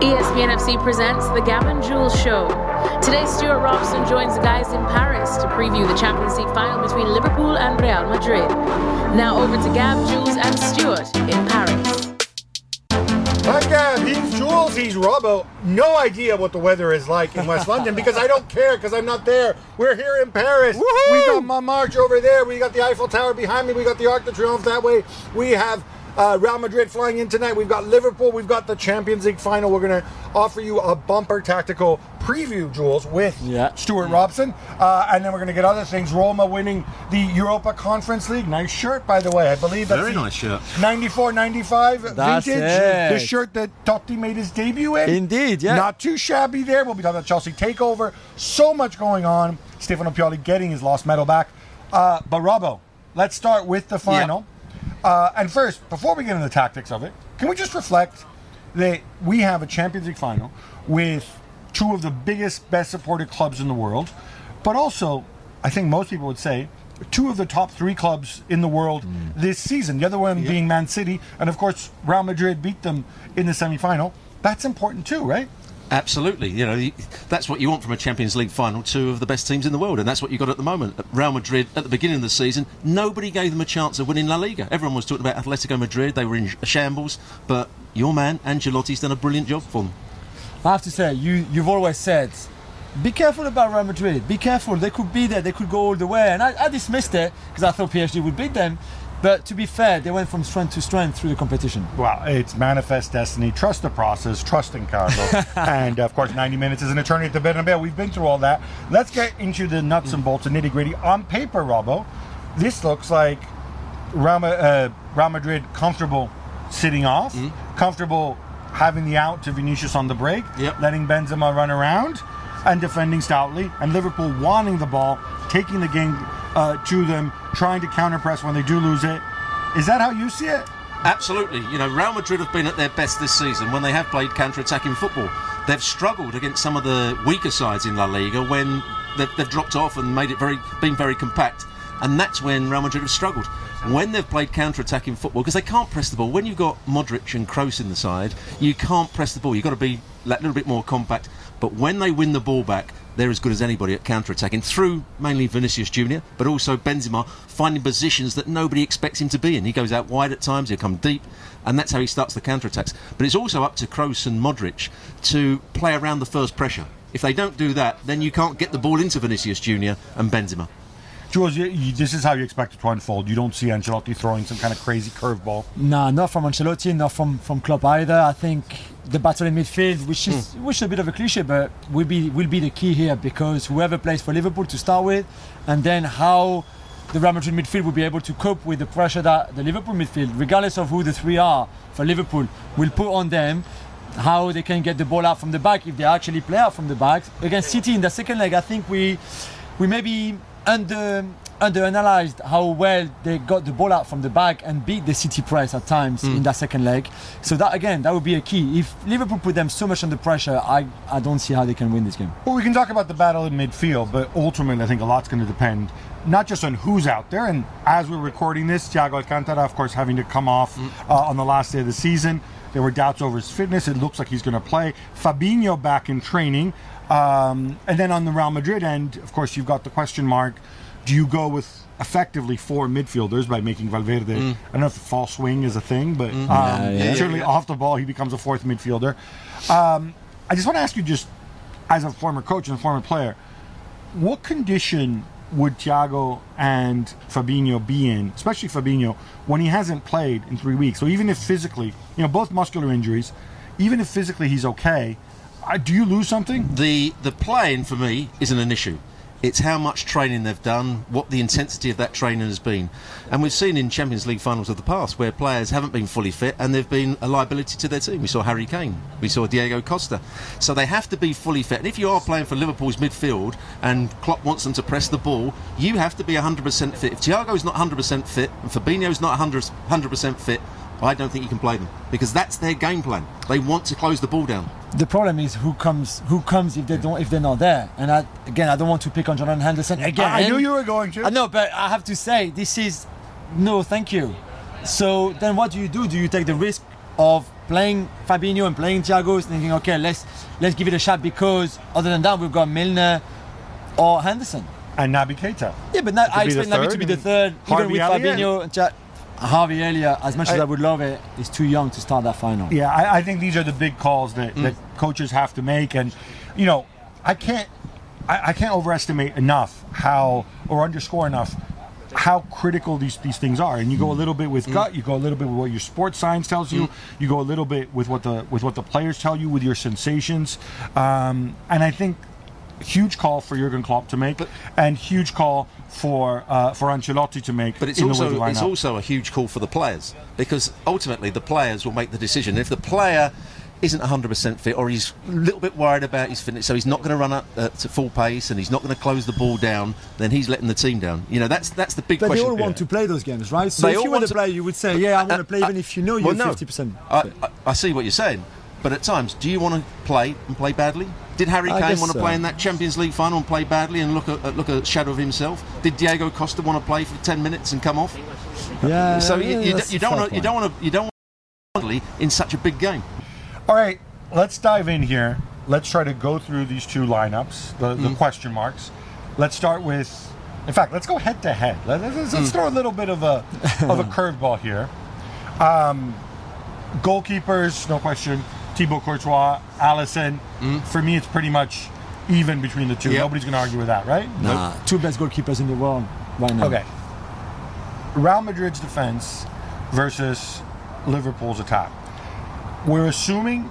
ESPN FC presents The Gab and Juls Show. Today, Stewart Robson joins the guys in Paris to preview the Champions League final between Liverpool and Real Madrid. Now over to Gab, Juls, and Stewart in Paris. Hi, Gab. He's Juls. He's Robbo. No idea what the weather is like in West London because I don't care because I'm not there. We're here in Paris. We got Montmartre over there. We got the Eiffel Tower behind me. We got the Arc de Triomphe that way. We have uh, Real Madrid flying in tonight. We've got Liverpool. We've got the Champions League final. We're going to offer you a bumper tactical preview, Juls, with Yeah. Stewart Robson. Uh, and then we're going to get other things. Roma winning the Europa Conference League. Nice shirt, by the way. I believe that's Very nice shirt. 94 95 That's vintage. it. The shirt that Totti made his debut in. Indeed, yeah. Not too shabby there. We'll be talking about Chelsea takeover. So much going on. Stefano Pioli getting his lost medal back. Uh, but Robbo, let's start with the final. Uh, and first, before we get into the tactics of it, can we just reflect that we have a Champions League final with two of the biggest, best supported clubs in the world, but also, I think most people would say, two of the top three clubs in the world this season. The other one being Man City, and of course, Real Madrid beat them in the semi-final. That's important too, right? Absolutely, you know that's what you want from a Champions League final. Two of the best teams in the world, and that's what you got at the moment. Real Madrid at the beginning of the season, nobody gave them a chance of winning La Liga. Everyone was talking about Atletico Madrid; they were in shambles. But your man Ancelotti's done a brilliant job for them. I have to say, you you've always said, be careful about Real Madrid. Be careful. They could be there. They could go all the way. And I, I dismissed it because I thought PSG would beat them. But to be fair, they went from strength to strength through the competition. Well, it's manifest destiny. Trust the process. Trust in Carlo. and of course, 90 minutes is an eternity at the Bernabeu. We've been through all that. Let's get into the nuts and bolts and nitty gritty. On paper, Robbo, this looks like Real, uh, Real Madrid comfortable sitting off, comfortable having the out to Vinicius on the break, Yep. letting Benzema run around, and defending stoutly, and Liverpool wanting the ball, taking the game uh, to them, trying to counter press when they do lose it. Is that how you see it? Absolutely. You know, Real Madrid have been at their best this season when they have played counter-attacking football. They've struggled against some of the weaker sides in La Liga when they've, they've dropped off and made it very, been very compact. And that's when Real Madrid have struggled. When they've played counter-attacking football, because they can't press the ball. When you've got Modric and Kroos in the side, you can't press the ball. You've got to be a little bit more compact. But when they win the ball back, they're as good as anybody at counter-attacking through mainly Vinicius Junior, but also Benzema finding positions that nobody expects him to be in. He goes out wide at times, he'll come deep, and that's how he starts the counter-attacks. But it's also up to Kroos and Modric to play around the first pressure. If they don't do that, then you can't get the ball into Vinicius Junior and Benzema. Juls, you, you, this is how you expect it to unfold. You don't see Ancelotti throwing some kind of crazy curveball. Nah, not from Ancelotti, not from from Klopp either. I think the battle in midfield, which is hmm. which is a bit of a cliche, but will be will be the key here because whoever plays for Liverpool to start with, and then how the Real Madrid midfield will be able to cope with the pressure that the Liverpool midfield, regardless of who the three are for Liverpool, will put on them. How they can get the ball out from the back if they actually play out from the back against City in the second leg. I think we we maybe under underanalyzed how well they got the ball out from the back and beat the City press at times in that second leg. So that again, that would be a key. If Liverpool put them so much under pressure, I, I don't see how they can win this game. Well, we can talk about the battle in midfield, but ultimately, I think a lot's going to depend not just on who's out there. And as we're recording this, Thiago Alcantara, of course, having to come off uh, on the last day of the season. There were doubts over his fitness. It looks like he's going to play. Fabinho back in training. Um, and then on the Real Madrid end, of course, you've got the question mark. Do you go with effectively four midfielders by making Valverde? I don't know if the false swing is a thing, but um, Yeah, yeah. certainly off the ball, he becomes a fourth midfielder. Um, I just want to ask you, just as a former coach and a former player, what condition would Thiago and Fabinho be in, especially Fabinho, when he hasn't played in three weeks? So even if physically, you know, both muscular injuries, even if physically he's okay, uh, do you lose something? The the playing for me isn't an issue. It's how much training they've done, what the intensity of that training has been. And we've seen in Champions League finals of the past where players haven't been fully fit and they've been a liability to their team. We saw Harry Kane, we saw Diego Costa. So they have to be fully fit. And if you are playing for Liverpool's midfield and Klopp wants them to press the ball, you have to be 100% fit. If Thiago's not 100% fit and Fabinho's not 100%, 100% fit, I don't think you can play them because that's their game plan. They want to close the ball down. The problem is who comes who comes if they don't if they're not there. And I, again, I don't want to pick on Jordan Henderson again. I knew you were going to. I know, but I have to say this is no, thank you. So then, what do you do? Do you take the risk of playing Fabinho and playing Thiago, thinking, okay, let's let's give it a shot because other than that, we've got Milner or Henderson. And Naby Keita. Yeah, but now I be expect Naby to be the third, even with Elliott. Fabinho and Thia- Harvey Elliott. As much as I- I would love it, is too young to start that final. Yeah, I, I think these are the big calls that, mm. that coaches have to make, and you know, I can't, I, I can't overestimate enough how or underscore enough how critical these these things are. And you go a mm. little bit with mm. gut, you go a little bit with what your sports science tells you, you go a little bit with what the with what the players tell you, with your sensations, um, and I think. Huge call for Jurgen Klopp to make, but, and huge call for uh, for Ancelotti to make. But it's in also they it's also a huge call for the players because ultimately the players will make the decision. If the player isn't 100% fit or he's a little bit worried about his fitness, so he's not going to run up uh, to full pace and he's not going to close the ball down, then he's letting the team down. You know, that's that's the big But they question. all want to play those games, right? So They if you were want the to- player, you would say, "Yeah, I want to Uh, play," uh, even if you know well, you're no. fifty percent. I, I, I see what you're saying, but at times, do you want to play and play badly? Did Harry Kane want to so. play in that Champions League final and play badly and look at uh, look a shadow of himself? Did Diego Costa want to play for 10 minutes and come off? Yeah. so yeah, you, you, don't want to you don't want to you don't want to in such a big game. All right, let's dive in here. Let's try to go through these two lineups, the, the question marks. Let's start with, in fact, let's go head to head. Let- Let's, let's throw a little bit of a of a curveball here. Um, goalkeepers, no question. Thibaut Courtois, Alisson. For me, it's pretty much even between the two. Yep. Nobody's going to argue with that, right? Nah, two best goalkeepers in the world right now. Okay. Real Madrid's defense versus Liverpool's attack. We're assuming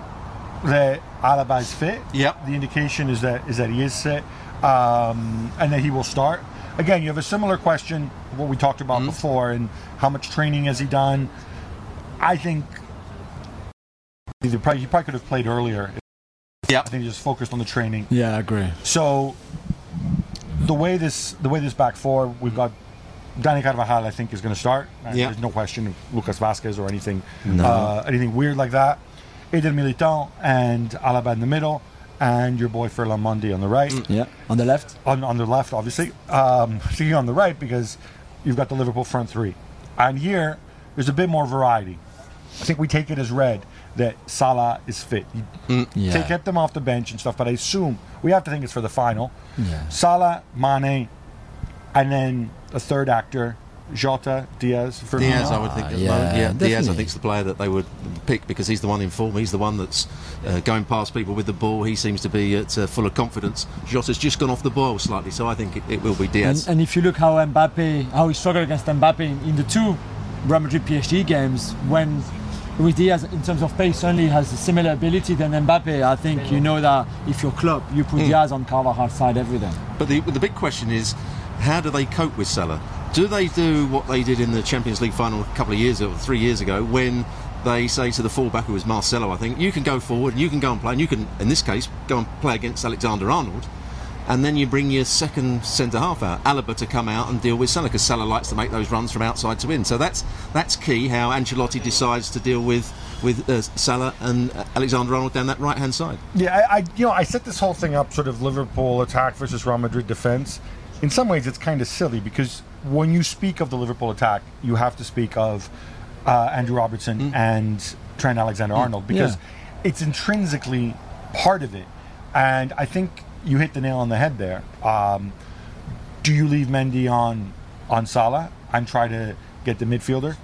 that Alaba is fit. Yep. The indication is that is that he is fit, um, and that he will start. Again, you have a similar question what we talked about before, and how much training has he done? I think he probably, he probably could have played earlier. Yeah. I think he just focused on the training. Yeah, I agree. So the way this the way this back four, we've got Dani Carvajal. I think is going to start. Yeah. There's no question of Lucas Vázquez or anything uh, anything weird like that. Eder Militão and Alaba in the middle, and your boy Ferland Mendy on the right. Yeah, on the left. On, on the left, obviously. Um, speaking on the right, because you've got the Liverpool front three. And here, there's a bit more variety. I think we take it as read that Salah is fit. You Yeah. take kept them off the bench and stuff, but I assume we have to think it's for the final. Yeah. Salah, Mane, and then a third actor, Jota, Diaz. For Diaz, me. I would think. at the yeah, moment. yeah, Diaz, I think, is the player that they would pick because he's the one in form. He's the one that's uh, going past people with the ball. He seems to be at, uh, full of confidence. Jota's just gone off the boil slightly, so I think it, it will be And, Diaz. and if you look how Mbappe, how he struggled against Mbappe in, in the two Real Madrid PSG games, when with Diaz in terms of pace only has a similar ability than Mbappe, I think you know that if you're Klopp, you put mm. Diaz on Carvajal's side every day. But the, the big question is, how do they cope with Salah? Do they do what they did in the Champions League final a couple of years or three years ago when they say to the fullback, who was Marcelo, I think, you can go forward and you can go and play, and you can, in this case, go and play against Alexander Arnold, and then you bring your second centre half out, Alaba, to come out and deal with Salah because Salah likes to make those runs from outside to in. So that's that's key. How Ancelotti decides to deal with with uh, Salah and uh, Alexander Arnold down that right hand side. Yeah, I, I you know I set this whole thing up sort of Liverpool attack versus Real Madrid defense. In some ways, it's kind of silly because when you speak of the Liverpool attack, you have to speak of uh, Andrew Robertson and Trent Alexander-Arnold because it's intrinsically part of it. And I think you hit the nail on the head there. Um, do you leave Mendy on on Salah and try to get the midfielder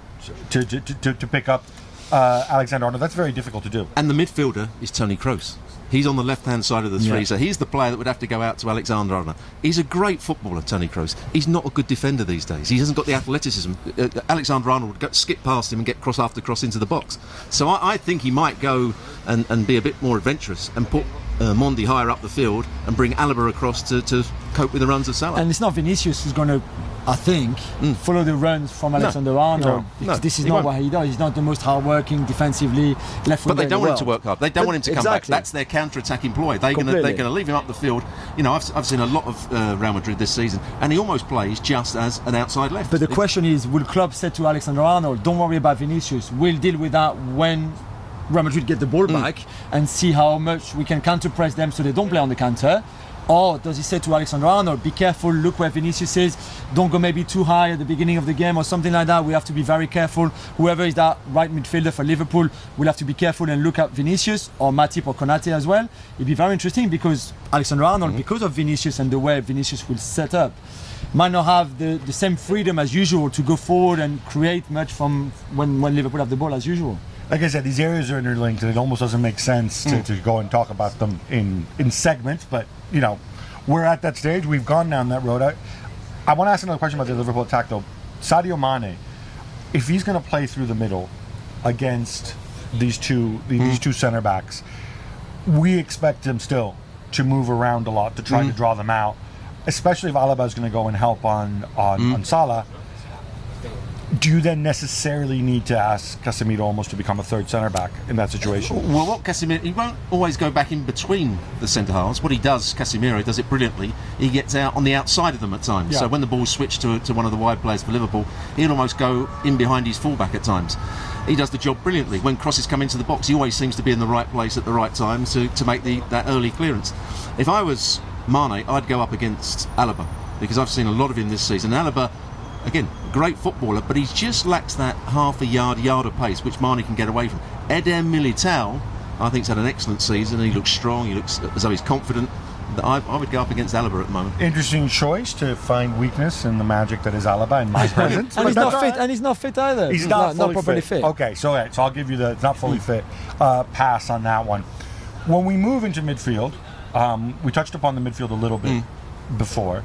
to to, to, to, pick up uh, Alexander-Arnold? That's very difficult to do. And the midfielder is Toni Kroos. He's on the left hand side of the three, Yeah. so he's the player that would have to go out to Alexander Arnold. He's a great footballer, Toni Kroos. He's not a good defender these days. He hasn't got the athleticism. Uh, Alexander Arnold would go, skip past him and get cross after cross into the box. So I, I think he might go and, and be a bit more adventurous and put uh, Mendy higher up the field and bring Alaba across to, to cope with the runs of Salah. And it's not Vinicius who's going to, I think, follow the runs from Alexander Arnold. No. because No, this is he not won't. what he does. He's not the most hardworking defensively left wing. But they don't the want him to work hard. They don't But want him to come exactly. back. That's their counter-attack ploy. They're going to they're going to leave him up the field. You know, I've, I've seen a lot of uh, Real Madrid this season, and he almost plays just as an outside left. But the question is, will Klopp say to Alexander Arnold, "Don't worry about Vinicius. We'll deal with that when Real Madrid get the ball mm. back and see how much we can counter press them so they don't play on the counter? Or does he say to Alexander Arnold, be careful, look where Vinicius is, don't go maybe too high at the beginning of the game or something like that? We have to be very careful. Whoever is that right midfielder for Liverpool will have to be careful and look at Vinicius or Matip or Konate as well. It'd be very interesting because Alexander Arnold, mm-hmm. because of Vinicius and the way Vinicius will set up, might not have the, the same freedom as usual to go forward and create much from when, when Liverpool have the ball as usual. Like I said, these areas are interlinked, and it almost doesn't make sense to, mm. to go and talk about them in in segments. But you know, we're at that stage. We've gone down that road. I, I want to ask another question about the Liverpool attack, though. Sadio Mane, if he's going to play through the middle against these two these mm. two center backs, we expect him still to move around a lot to try to mm. draw them out, especially if Alaba is going to go and help on on, on Salah. Do you then necessarily need to ask Casemiro almost to become a third centre back in that situation? Uh, well, what Casemiro, he won't always go back in between the centre halves. What he does, Casemiro does it brilliantly. He gets out on the outside of them at times. Yeah. So when the ball's switched to, to one of the wide players for Liverpool, he'll almost go in behind his fullback at times. He does the job brilliantly. When crosses come into the box, he always seems to be in the right place at the right time to, to make the, that early clearance. If I was Mane, I'd go up against Alaba because I've seen a lot of him this season. Alaba, again, great footballer, but he just lacks that half a yard, yard of pace, which Mane can get away from. Eder Militao, I think, has had an excellent season. He looks strong. He looks as though he's confident. I, I would go up against Alaba at the moment. Interesting choice to find weakness in the magic that is Alaba in my presence. And he's not that's fit. And he's not fit either. He's not, fully properly fit. fit. Okay, so all right, so I'll give you the not fully fit uh, pass on that one. When we move into midfield, um, we touched upon the midfield a little bit before.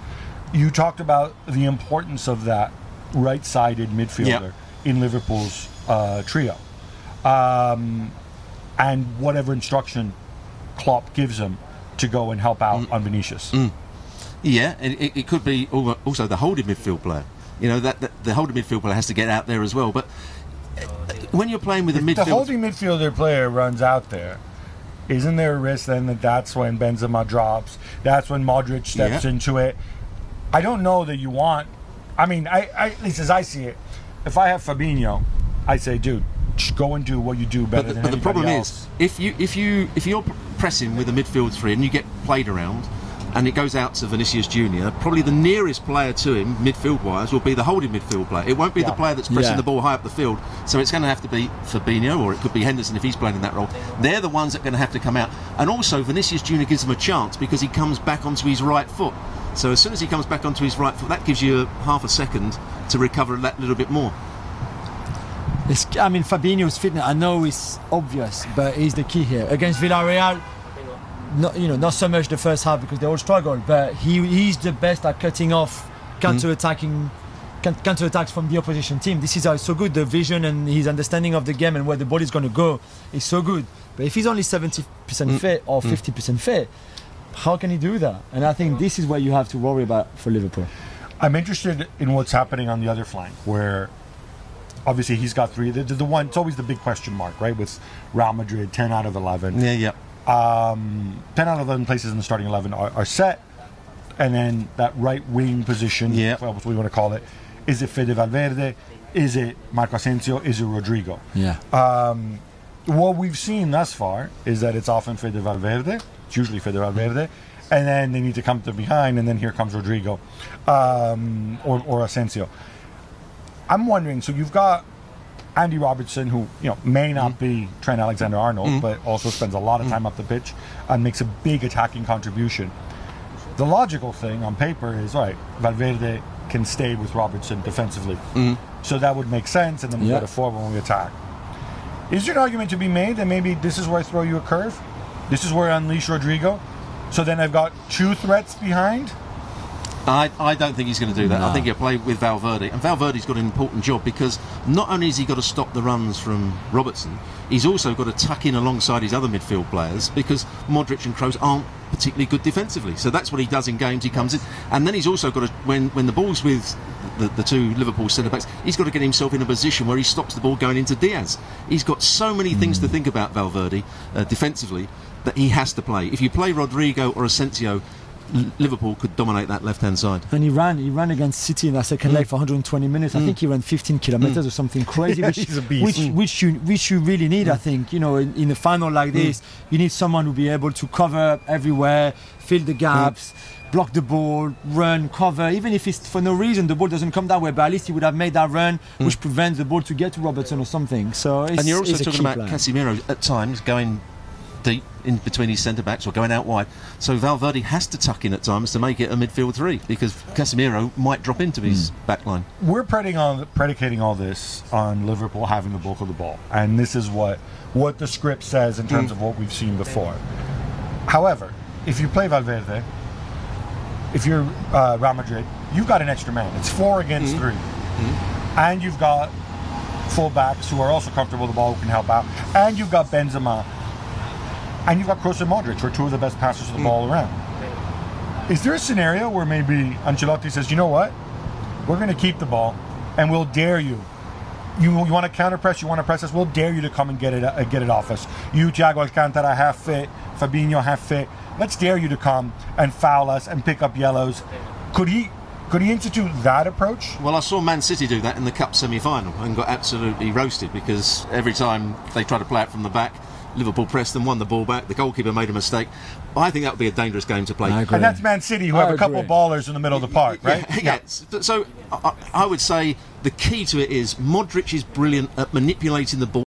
You talked about the importance of that right-sided midfielder in Liverpool's uh, trio, um, and whatever instruction Klopp gives him to go and help out on Vinicius. Yeah, and it, it could be also the holding midfield player. You know that, that the holding midfield player has to get out there as well. But uh, when you're playing with a the holding midfielder player runs out there, isn't there a risk then that that's when Benzema drops? That's when Modric steps Yeah. into it. I don't know that you want. I mean, I, I at least as I see it, if I have Fabinho, I say, dude, just go and do what you do better but the, than but the problem else. is if you if you if you're pressing with a midfield three and you get played around. And it goes out to Vinicius Junior. Probably the nearest player to him, midfield-wise, will be the holding midfield player. It won't be Yeah. the player that's pressing Yeah. the ball high up the field. So it's going to have to be Fabinho, or it could be Henderson if he's playing in that role. They're the ones that are going to have to come out. And also, Vinicius Junior gives them a chance because he comes back onto his right foot. So as soon as he comes back onto his right foot, that gives you half a second to recover that little bit more. It's, I mean, Fabinho's fitness. I know it's obvious, but he's the key here against Villarreal. Not you know, not so much the first half because they all struggled, but he he's the best at cutting off mm-hmm. counter-attacking. Counter attacks from the opposition team. This is how it's so good. The vision and his understanding of the game and where the ball is going to go is so good. But if he's only 70% mm. fit or mm. 50% fit, how can he do that? And I think this is what you have to worry about for Liverpool. I'm interested in what's happening on the other flank, where obviously he's got three. The, the, the one, it's always the big question mark, right? With Real Madrid, 10 out of 11. Yeah, yeah. Um, 10 out of 11 places in the starting 11 are, are set. And then that right wing position, Yeah. well, what we want to call it, is it Fede Valverde? Is it Marco Asensio? Is it Rodrigo? Yeah. What we've seen thus far is that it's often Fede Valverde. It's usually Fede Valverde. And then they need to come to behind, and then here comes Rodrigo um, or, or Asensio. I'm wondering, so you've got Andy Robertson, who you know may not mm-hmm. be Trent Alexander-Arnold, mm-hmm. but also spends a lot of time mm-hmm. up the pitch and makes a big attacking contribution. The logical thing on paper is all right. Valverde can stay with Robertson defensively, so that would make sense, and then we Yeah. go to four when we attack. Is there an argument to be made that maybe this is where I throw you a curve? This is where I unleash Rodrigo. So then I've got two threats behind. I, I don't think he's going to do that. I think he'll play with Valverde. And Valverde's got an important job because not only has he got to stop the runs from Robertson, he's also got to tuck in alongside his other midfield players because Modric and Kroos aren't particularly good defensively. So that's what he does in games. He comes in. And then he's also got to, when, when the ball's with the, the two Liverpool centre backs, he's got to get himself in a position where he stops the ball going into Diaz. He's got so many things to think about, Valverde, uh, defensively, that he has to play. If you play Rodrigo or Asensio, Liverpool could dominate that left-hand side. And he ran, he ran against City in that second leg mm. for 120 minutes. I mm. think he ran 15 kilometers mm. or something crazy, Yeah, which, a beast. which, Mm. which you, which you really need. I think you know, in, in a final like this, you need someone who be able to cover everywhere, fill the gaps. Block the ball, run, cover. Even if it's for no reason, the ball doesn't come that way. But at least he would have made that run, which prevents the ball to get to Robertson or something. So, it's, and you're also talking about player. Casemiro at times going deep in between his centre backs or going out wide. So Valverde has to tuck in at times to make it a midfield three because Casemiro might drop into his hmm. back line. we're predicating on predicating all this on Liverpool having the bulk of the ball, and this is what what the script says in terms hmm. of what we've seen before. However, if you play Valverde, if you're uh, Real Madrid, you've got an extra man. It's four against hmm. three, and you've got fullbacks who are also comfortable with the ball who can help out, and you've got Benzema, and you've got Kroos and Modric, who are two of the best passers of the ball around. Is there a scenario where maybe Ancelotti says, you know what? We're going to keep the ball, and we'll dare you. You, you want to counter press? You want to press us? We'll dare you to come and get it uh, get it off us. You, Thiago Alcantara, half fit. Fabinho, half fit. Let's dare you to come and foul us and pick up yellows. Could he could he institute that approach? Well, I saw Man City do that in the Cup semi-final and got absolutely roasted because every time they try to play it from the back, Liverpool pressed them, won the ball back. The goalkeeper made a mistake. I think that would be a dangerous game to play. I agree. And that's Man City, who I have a couple of ballers in the middle of the park, right? Yeah, yeah. So- So I, I would say the key to it is Modric is brilliant at manipulating the ball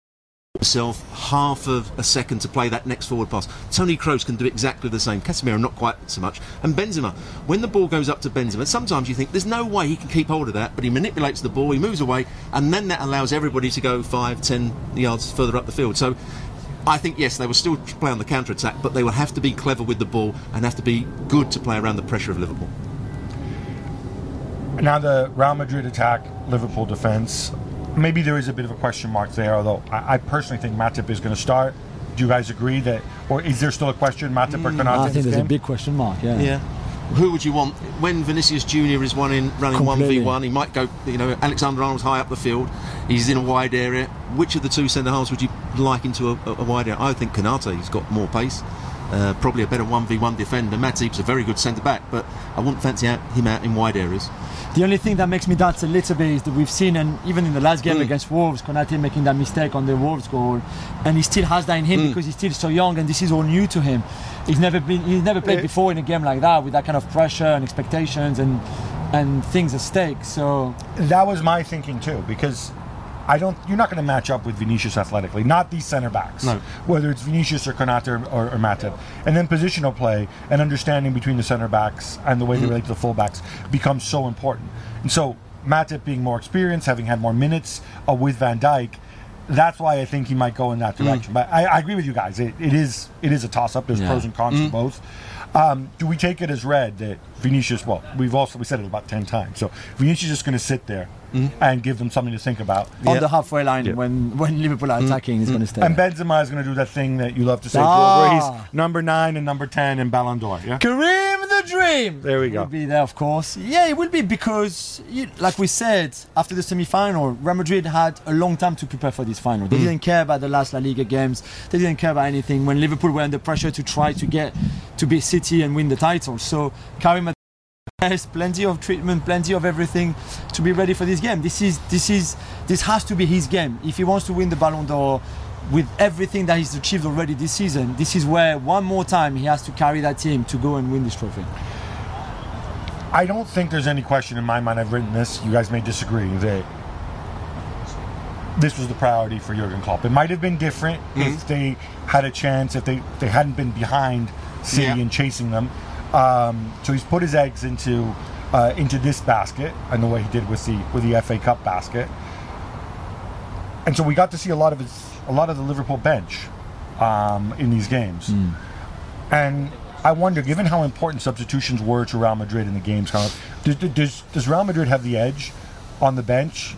himself half of a second to play that next forward pass. Toni Kroos can do exactly the same. Casemiro not quite so much. And Benzema, when the ball goes up to Benzema, sometimes you think there's no way he can keep hold of that, but he manipulates the ball, he moves away, and then that allows everybody to go five, ten yards further up the field. So. I think yes, they will still play on the counter attack, but they will have to be clever with the ball and have to be good to play around the pressure of Liverpool. Now the Real Madrid attack, Liverpool defense. Maybe there is a bit of a question mark there, although I, I personally think Matip is going to start. Do you guys agree that, or is there still a question, Matip or mm, Konate? I think this there's a big question mark. Yeah. Yeah. Who would you want when Vinicius Junior is one in running one v one? He might go. You know, Alexander Arnold's high up the field. He's in a wide area. Which of the two centre halves would you like into a, a, wide area? I think Konate. has got more pace. Uh, probably a better one v one defender. Matip's a very good centre back, but I wouldn't fancy out, him out in wide areas. The only thing that makes me doubt a little bit is that we've seen, and even in the last Mm. game against Wolves, Konate making that mistake on the Wolves goal, and he still has that in Mm. him because he's still so young, and this is all new to him. He's never been, he's never played Yeah. before in a game like that with that kind of pressure and expectations and and things at stake. So That was my thinking too, because I don't. You're not going to match up with Vinicius athletically. Not these center backs. No. Whether it's Vinicius or Konate or, or, or Matip, and then positional play and understanding between the center backs and the way they relate to the fullbacks becomes so important. And so Matip being more experienced, having had more minutes uh, with Van Dijk. That's why I think he might go in that direction. But I, I agree with you guys. It, it is it is a toss up. There's Yeah. pros and cons to both. Um, do we take it as read that Vinicius? Well, we've also we said it about ten times. So Vinicius is just going to sit there and give them something to think about. on Yeah. the halfway line, Yeah. when when Liverpool are attacking, he's going to stay. And there. Benzema is going to do that thing that you love to say, Ah. Where he's number nine and number ten in Ballon d'Or. Yeah. Karim the Dream. There we go. Will be there, of course. Yeah, it will be because, you, like we said, after the semi-final, Real Madrid had a long time to prepare for this final. Mm. They didn't care about the last La Liga games. They didn't care about anything. When Liverpool were under pressure to try to get to beat City and win the title, so Karim has plenty of treatment, plenty of everything to be ready for this game. This is this is this has to be his game if he wants to win the Ballon d'Or. With everything that he's achieved already this season, this is where one more time he has to carry that team to go and win this trophy. I don't think there's any question in my mind. I've written this. You guys may disagree that this was the priority for Jurgen Klopp. It might have been different if mm-hmm. they had a chance, if they they hadn't been behind City Yeah. and chasing them. Um, so he's put his eggs into uh, into this basket, and the way he did with the with the FA Cup basket. And so we got to see a lot of his, a lot of the Liverpool bench um, in these games. And I wonder, given how important substitutions were to Real Madrid in the games, does, does, does Real Madrid have the edge on the bench?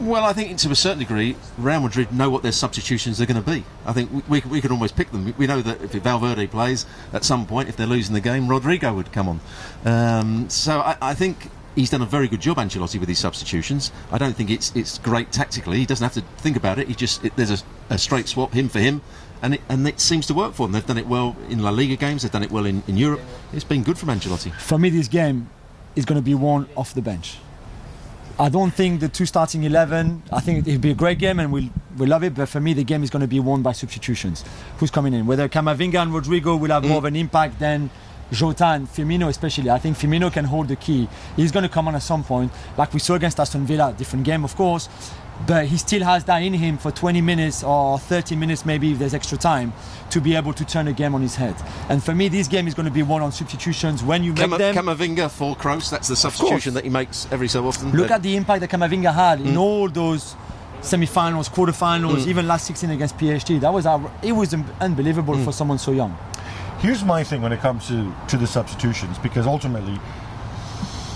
Well, I think to a certain degree, Real Madrid know what their substitutions are going to be. I think we, we, we could almost pick them. We- We know that if Valverde plays at some point, if they're losing the game, Rodrigo would come on. Um, so I, I think, he's done a very good job, Ancelotti, with his substitutions. I don't think it's it's great tactically. He doesn't have to think about it. He just it, there's a, a straight swap, him for him, and it, and it seems to work for them. They've done it well in La Liga games. They've done it well in, in Europe. It's been good from Ancelotti. For me, this game is going to be won off the bench. I don't think the two starting 11, I think it'll be a great game and we'll, we'll love it, but for me, the game is going to be won by substitutions. Who's coming in? Whether Camavinga and Rodrigo will have mm. more of an impact than Jota and Firmino, especially. I think Firmino can hold the key. He's going to come on at some point, like we saw against Aston Villa, different game, of course, but he still has that in him for 20 minutes or 30 minutes, maybe if there's extra time, to be able to turn the game on his head. And for me, this game is going to be won on substitutions when you make Cam- them. Camavinga for Kroos. That's the substitution that he makes every so often. Look at the impact that Camavinga had Mm. in all those semi-finals, quarter-finals, even last 16 against PSG. That was our, it was unbelievable Mm. for someone so young. Here's my thing when it comes to, to the substitutions, because ultimately,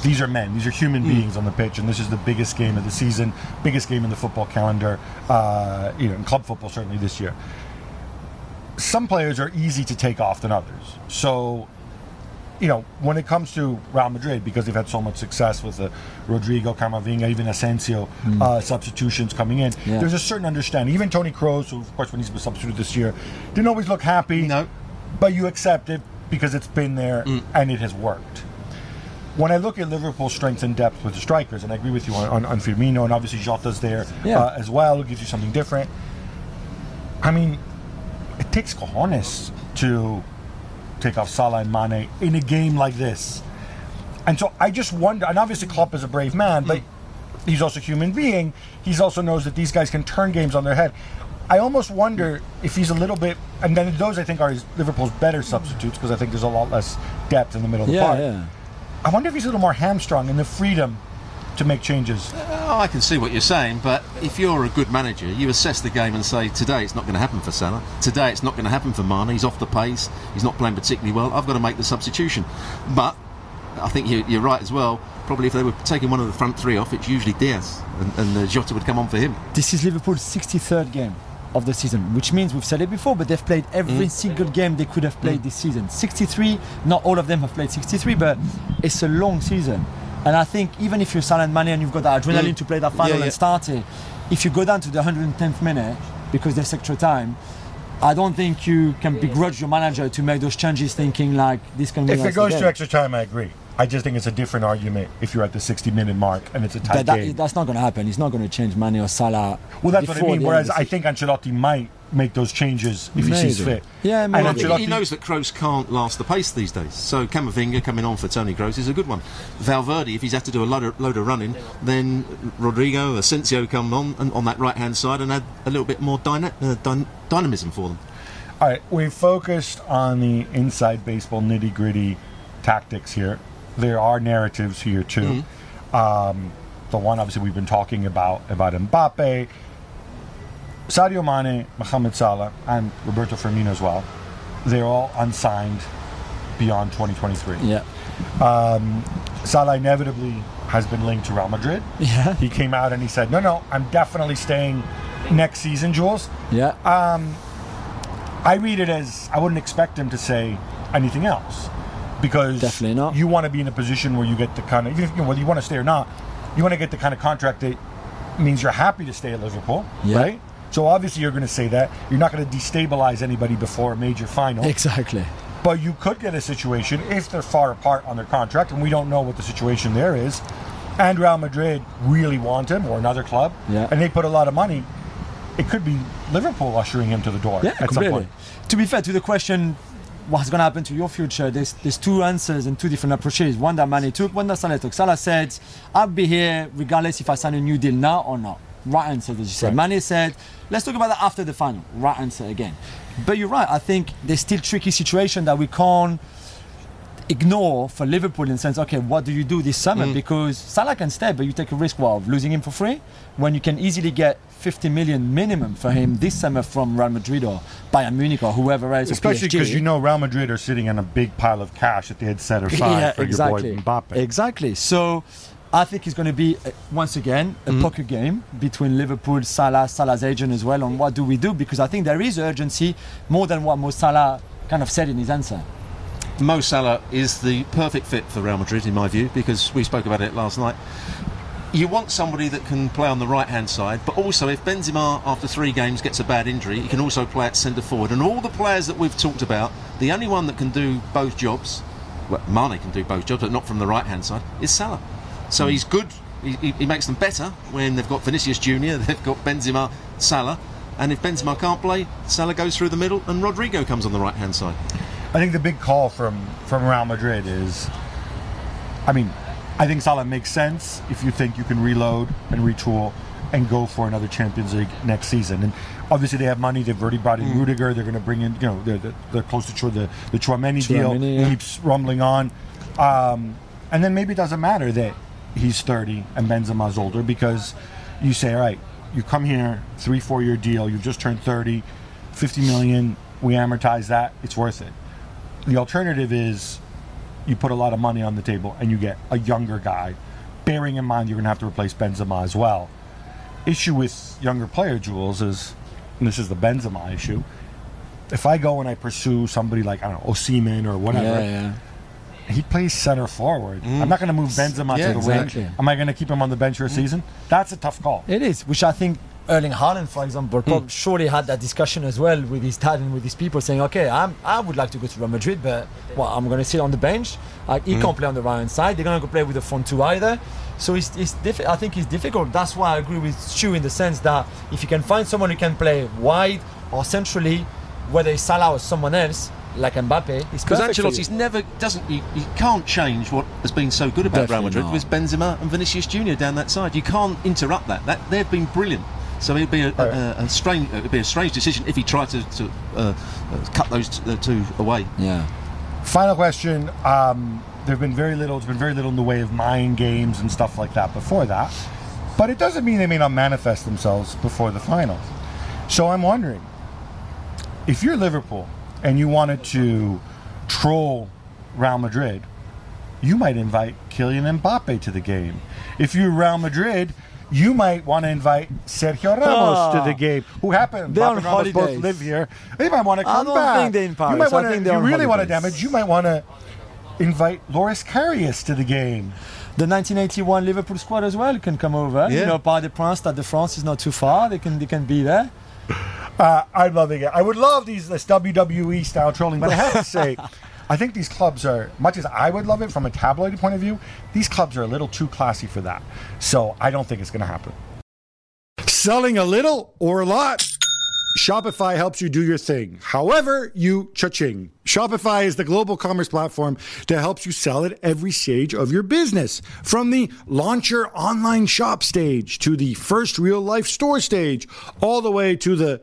these are men, these are human beings on the pitch, and this is the biggest game of the season, biggest game in the football calendar, uh, you know, in club football certainly this year. Some players are easy to take off than others. So, you know, when it comes to Real Madrid, because they've had so much success with the Rodrigo, Camavinga, even Asensio uh, substitutions coming in, Yeah. there's a certain understanding. Even Toni Kroos, who, of course, when he's been substituted this year, didn't always look happy No. but you accept it because it's been there and it has worked. When I look at Liverpool's strength and depth with the strikers, and I agree with you on, on, on Firmino, and obviously Jota's there Yeah. uh, as well, it gives you something different. I mean, it takes cojones to take off Salah and Mane in a game like this. And so I just wonder, and obviously Klopp is a brave man, but he's also a human being. He also knows that these guys can turn games on their head. I almost wonder if he's a little bit, and then those I think are his, Liverpool's better substitutes because I think there's a lot less depth in the middle of the park. I wonder if he's a little more hamstrung in the freedom to make changes. Oh, I can see what you're saying, but if you're a good manager, you assess the game and say, today it's not going to happen for Salah. Today it's not going to happen for Mane. He's off the pace. He's not playing particularly well. I've got to make the substitution. But I think you- you're right as well. Probably if they were taking one of the front three off, it's usually Diaz, and, and uh, Jota would come on for him. This is Liverpool's 63rd game of the season, which means we've said it before, but they've played every mm. single game they could have played mm. this season. 63, not all of them have played 63, but it's a long season. And I think even if you're Salah and Mane and you've got that adrenaline mm. to play that final Yeah, yeah. and start it, if you go down to the 110th minute because there's extra time, I don't think you can begrudge your manager to make those changes thinking like this can win If it goes game. to extra time, I agree. I just think it's a different argument if you're at the 60 minute mark and it's a tight But that, game. that's not going to happen. He's not going to change Mane or Salah. Well, that's what I mean. Whereas I think Ancelotti might make those changes if he sees fit. Yeah, And maybe. I think Ancelotti- he knows that Kroos can't last the pace these days. So Camavinga coming on for Toni Kroos is a good one. Valverde, if he's had to do a load of, load of running, then Rodrigo, Asensio come on and on that right hand side and add a little bit more dyna- uh, dyn- dynamism for them. All right, we focused on the inside baseball nitty gritty tactics here. There are narratives here too. Mm-hmm. Um, the one obviously we've been talking about about Mbappe, Sadio Mane, Mohamed Salah, and Roberto Firmino as well. They're all unsigned beyond 2023. Yeah. Um, Salah inevitably has been linked to Real Madrid. Yeah. He came out and he said, "No, no, I'm definitely staying next season, Juls." Yeah. Um, I read it as I wouldn't expect him to say anything else because Definitely not. You want to be in a position where you get the kind of even if, you know, whether you want to stay or not, you want to get the kind of contract that means you're happy to stay at Liverpool, Yeah. right? So obviously you're going to say that you're not going to destabilize anybody before a major final, Exactly. but you could get a situation if they're far apart on their contract, and we don't know what the situation there is. And Real Madrid really want him or another club, Yeah. and they put a lot of money. It could be Liverpool ushering him to the door Yeah, at some point. To be fair to the question, what's going to happen to your future? There's there's two answers and two different approaches. One that Mane took, one that Salah took. Salah said, "I'll be here regardless if I sign a new deal now or not." Right answer, as you said. Right. Mane said, "Let's talk about that after the final." Right answer again. But you're right. I think there's still tricky situation that we can't ignore for Liverpool in the sense, okay, what do you do this summer? Mm. Because Salah can stay, but you take a risk well, of losing him for free when you can easily get 50 million minimum for him this summer from Real Madrid or Bayern Munich or whoever else. Especially because you know Real Madrid are sitting on a big pile of cash that they had set aside yeah, for exactly. your boy Mbappe. Exactly. So I think it's going to be, uh, once again, a Mm-hmm. poker game between Liverpool, Salah, Salah's agent as well on what do we do because I think there is urgency more than what Mo Salah kind of said in his answer. Mo Salah is the perfect fit for Real Madrid, in my view, because we spoke about it last night. You want somebody that can play on the right hand side, but also if Benzema, after three games, gets a bad injury, he can also play at centre forward. And all the players that we've talked about, the only one that can do both jobs, well, Mane can do both jobs, but not from the right hand side, is Salah. So hmm. he's good. He, he, he makes them better when they've got Vinicius Junior, they've got Benzema, Salah, and if Benzema can't play, Salah goes through the middle, and Rodrigo comes on the right hand side. I think the big call from from Real Madrid is, I mean, I think Salah makes sense if you think you can reload and retool and go for another Champions League next season. And obviously they have money. They've already brought in Mm. Rudiger. They're going to bring in, you know, they're, they're, they're close to the the Chouameni deal yeah. keeps rumbling on. Um, and then maybe it doesn't matter that he's 30 and Benzema's older because you say, all right, you come here, three, four year deal, you've just turned 30, 50 million, we amortize that, it's worth it. The alternative is you put a lot of money on the table and you get a younger guy, bearing in mind you're going to have to replace Benzema as well. Issue with younger player, Juls, is, and this is the Benzema issue, if I go and I pursue somebody like, I don't know, Osimhen or whatever, yeah. yeah. he plays center forward. I'm mm. not going to move Benzema Yeah, to the exactly. wing. Am I going to keep him on the bench for a mm. season? That's a tough call. It is, which I think Erling Haaland, for example, hmm. prob- surely had that discussion as well with his dad and with his people, saying, "Okay, I'm, I would like to go to Real Madrid, but well, I'm going to sit on the bench. Like, he hmm. can't play on the right hand side. They're going to go play with the front two either. So it's, it's diffi- I think it's difficult. That's why I agree with Stu in the sense that if you can find someone who can play wide or centrally, whether it's Salah or someone else, like Mbappe, it's Because perfect. Ancelotti's never doesn't he, you can't change what has been so good about Real Madrid not. with Benzema and Vinicius Junior down that side. You can't interrupt that. That they've been brilliant. So it'd be a, a, a, a strange it'd be a strange decision if he tried to, to uh, uh, cut those t- the two away. Yeah. Final question. Um, there have been very little. There's been very little in the way of mind games and stuff like that before that, but it doesn't mean they may not manifest themselves before the final. So I'm wondering if you're Liverpool and you wanted to troll Real Madrid, you might invite Kylian Mbappe to the game. If you're Real Madrid. You might want to invite Sergio Ramos to Ah. the game, who happen They're Mbappe on and Ramos both live here. They might want to come back. I don't back. think they're in You might want to. You really want to damage. You might want to invite Loris Karius to the game. The 1981 Liverpool squad as well can come over. Yeah. You know, Parc des Princes, Stade de France is not too far. They can they can be there. Uh, I'm loving it. I would love these this WWE style trolling, but I have to say, I think these clubs are much as I would love it from a tabloid point of view. These clubs are a little too classy for that. So I don't think it's going to happen. Selling a little or a lot. Shopify helps you do your thing. However, you cha-ching. Shopify is the global commerce platform that helps you sell at every stage of your business. From the launch your online shop stage to the first real life store stage, all the way to the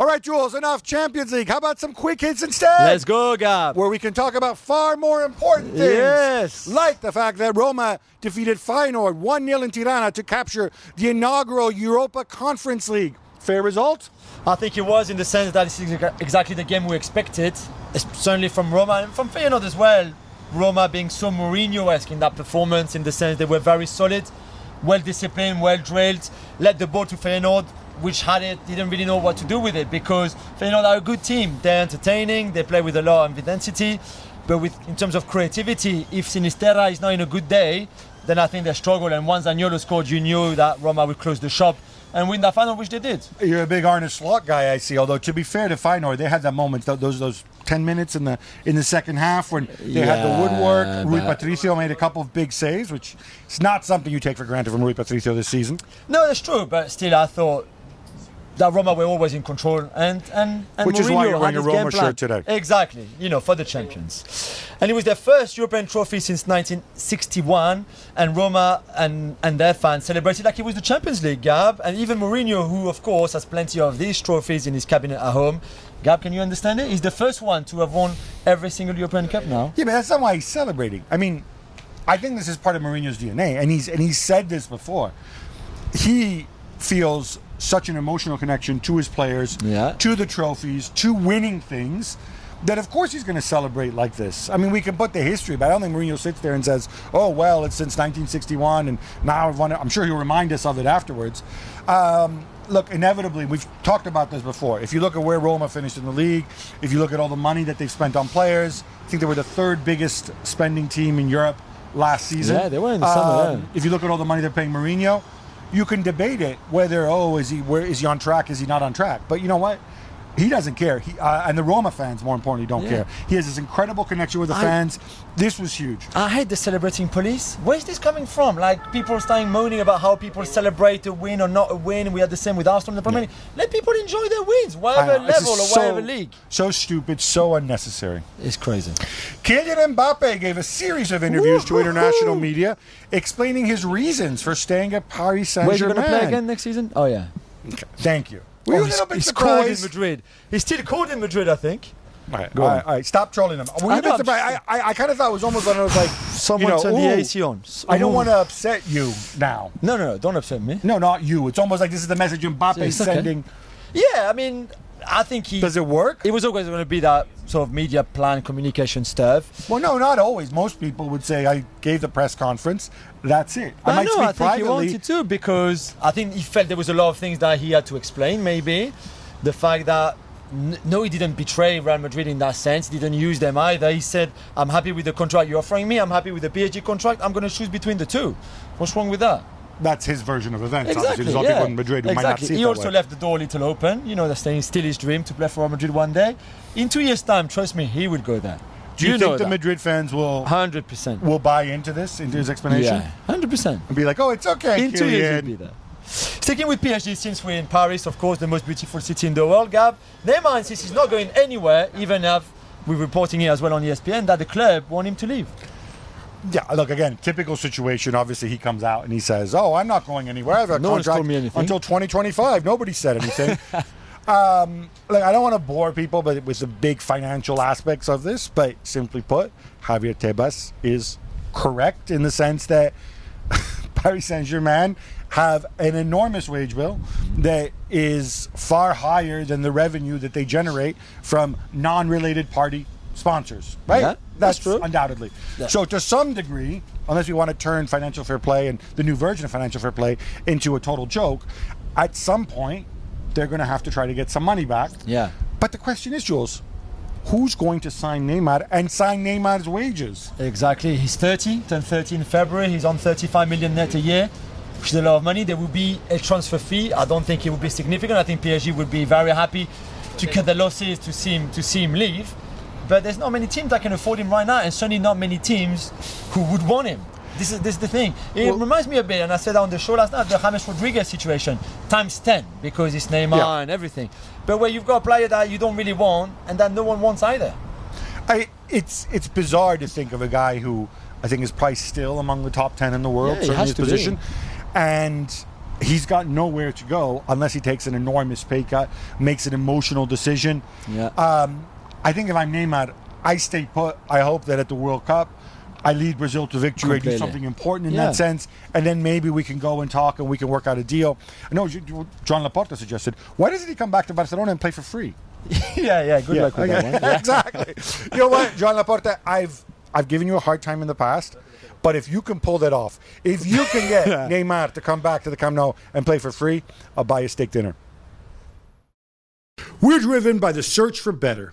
All right, Juls, enough Champions League. How about some quick hits instead? Let's go, Gab. where we can talk about far more important things. Yes. Like the fact that Roma defeated Feyenoord 1 0 in Tirana to capture the inaugural Europa Conference League. Fair result? I think it was in the sense that it's exa- exactly the game we expected, es- certainly from Roma and from Feyenoord as well. Roma being so Mourinho-esque in that performance, in the sense they were very solid, well disciplined, well drilled, led the ball to Feyenoord, which had it didn't really know what to do with it because Feyenoord are a good team. They're entertaining, they play with a lot of intensity, but with in terms of creativity, if Sinisterra is not in a good day, then I think they struggle. And once Zaniolo scored, you knew that Roma would close the shop and win that final, which they did. You're a big Arne Slot guy, I see. Although to be fair to Feyenoord, they had that moment, those those ten minutes in the in the second half when they had the woodwork. Rui Patricio made a couple of big saves, which is not something you take for granted from Rui Patricio this season. No, that's true, but still, I thought that Roma were always in control, and and, and Which is why Mourinho you're wearing a Roma shirt today. Exactly, you know, for the champions. And it was their first European trophy since 1961, and Roma and, and their fans celebrated like it was the Champions League, Gab. And even Mourinho, who of course has plenty of these trophies in his cabinet at home. Gab, can you understand it? He's the first one to have won every single European Cup now. Yeah, but that's not why he's celebrating. I mean, I think this is part of Mourinho's DNA, and he's and he's said this before. He feels such an emotional connection to his players, Yeah. to the trophies, to winning things. That of course he's going to celebrate like this. I mean, we can put the history, but I don't think Mourinho sits there and says, "Oh well, it's since 1961, and now I've won it." I'm sure he'll remind us of it afterwards. Um, look, inevitably, we've talked about this before. If you look at where Roma finished in the league, if you look at all the money that they've spent on players, I think they were the third biggest spending team in Europe last season. Um, Yeah, they were in the summer, yeah. If you look at all the money they're paying Mourinho, you can debate it whether oh is he where is he on track? Is he not on track? But you know what? He doesn't care. He uh, and the Roma fans, more importantly, don't Yeah. care. He has this incredible connection with the I- fans. This was huge. I hate the celebrating police. Where's this coming from? Like people are starting moaning about how people celebrate a win or not a win. We had the same with Arsenal in the Premier League. Let people enjoy their wins, whatever level is or whatever league. So stupid, so unnecessary. It's crazy. Kylian Mbappe gave a series of interviews to international media explaining his reasons for staying at Paris Saint Where's he Germain. going to play again next season? Oh yeah. Thank you. Were you Oh, a he's, little bit he's called in? Madrid. He's still called in Madrid, I think. All right, Go all on. right, all right, stop trolling him. Were you I a bit know, I'm? I, I, I kind of thought it was almost like I was like, Someone you know, turned the AC on. I don't want to upset you now. No, no, no. Don't upset me. No, not you. It's almost like this is the message Mbappe is It's okay. sending. Yeah, I mean, I think he. Does it work? It was always going to be that sort of media plan, communication stuff. Well, no, not always. Most people would say I gave the press conference. That's it. I I might know, speak I think he privately. wanted to because I think he felt there was a lot of things that he had to explain. Maybe the fact that no, he didn't betray Real Madrid in that sense. He didn't use them either. He said, "I'm happy with the contract you're offering me. I'm happy with the PSG contract. I'm going to choose between the two. What's wrong with that?That's his version of events. exactly. Obviously, there's other yeah. in Madrid who exactly. might not see he also left the door a little open. You know, that's still his dream to play for Real Madrid one day. In two years' time, trust me, he will go there. Do you, know think the that. Madrid fans will Hundred percent. will buy into this, into his explanation, Yeah, hundred percent. and be like, "Oh, it's okay, In two years, Kylian." he'll be there. Sticking with PSG, since we're in Paris, of course, the most beautiful city in the world, Gab. Neymar insists he's not going anywhere, even if we're reporting it as well on ESPN that the club want him to leave. Yeah, look again, typical situation. Obviously, he comes out and he says, "Oh, I'm not going anywhere. I have a No one's contract told me anything." until 2025." Nobody said anything. um, like, I don't want to bore people, but with the big financial aspects of this. But simply put, Javier Tebas is correct in the sense that Paris Saint Germain have an enormous wage bill that is far higher than the revenue that they generate from non-related party sponsors. Right? Yeah, that's true. undoubtedly. Yeah. So to some degree, unless we want to turn financial fair play and the new version of financial fair play into a total joke, at some point they're going to have to try to get some money back. Yeah. But the question is, Juls, who's going to sign Neymar and sign Neymar's wages? Exactly. He's 30, turned 30 in February. He's on 35 million net a year, which is a lot of money. There will be a transfer fee. I don't think it will be significant. I think PSG would be very happy to cut the losses to see him to see him leave. But there's not many teams that can afford him right now, and certainly not many teams who would want him. This is this is the thing. It Well- reminds me a bit, and I said on the show last night, the James Rodriguez situation times 10 because it's Neymar Yeah. and everything. But where you've got a player that you don't really want and that no one wants either. I, it's it's bizarre to think of a guy who I think is probably still among the top ten in the world, Yeah, certainly his to be. position, and he's got nowhere to go unless he takes an enormous pay cut, makes an emotional decision. Yeah. Um, I think if I'm Neymar, I stay put. I hope that at the World Cup, I lead Brazil to victory. I do something important in Yeah. that sense, and then maybe we can go and talk and we can work out a deal. I know Joan Laporta suggested. Why doesn't he come back to Barcelona and play for free? yeah, yeah, good Yeah, luck with that one. Yeah. exactly. You know what, Joan Laporta, I've I've given you a hard time in the past, but if you can pull that off, if you can get Neymar to come back to the Camp Nou and play for free, I'll buy you a steak dinner. We're driven by the search for better,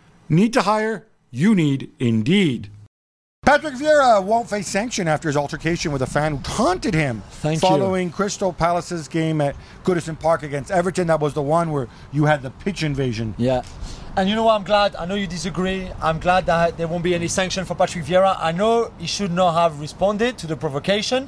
Need to hire? You need Indeed. Patrick Vieira won't face sanction after his altercation with a fan who taunted him Thank you. following Crystal Palace's game at Goodison Park against Everton. That was the one where you had the pitch invasion. Yeah. And you know what? I'm glad. I know you disagree. I'm glad that there won't be any sanction for Patrick Vieira. I know he should not have responded to the provocation,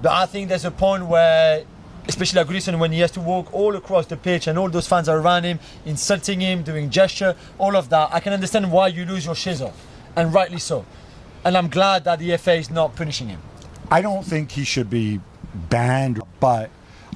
but I think there's a point where, especially Goodison, when he has to walk all across the pitch and all those fans are around him, insulting him, doing gesture, all of that, I can understand why you lose your shizzle, and rightly so. And I'm glad that the FA is not punishing him. I don't think he should be banned, but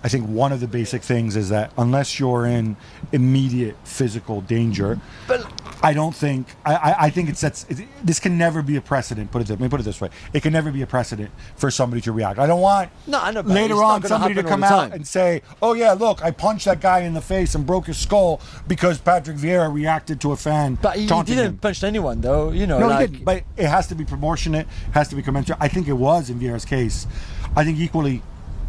I think one of the basic things is that unless you're in immediate physical danger, But I don't think I, I, I think it sets it, this can never be a precedent. Put it let me put it this way: it can never be a precedent for somebody to react. I don't want No, I know, later on somebody to come out and say, "Oh yeah, look, I punched that guy in the face and broke his skull because Patrick Vieira reacted to a fan but he, he didn't him." punch anyone though. You know, No, like he didn't. But it has to be proportionate, has to be commensurate. I think it was in Vieira's case. I think equally,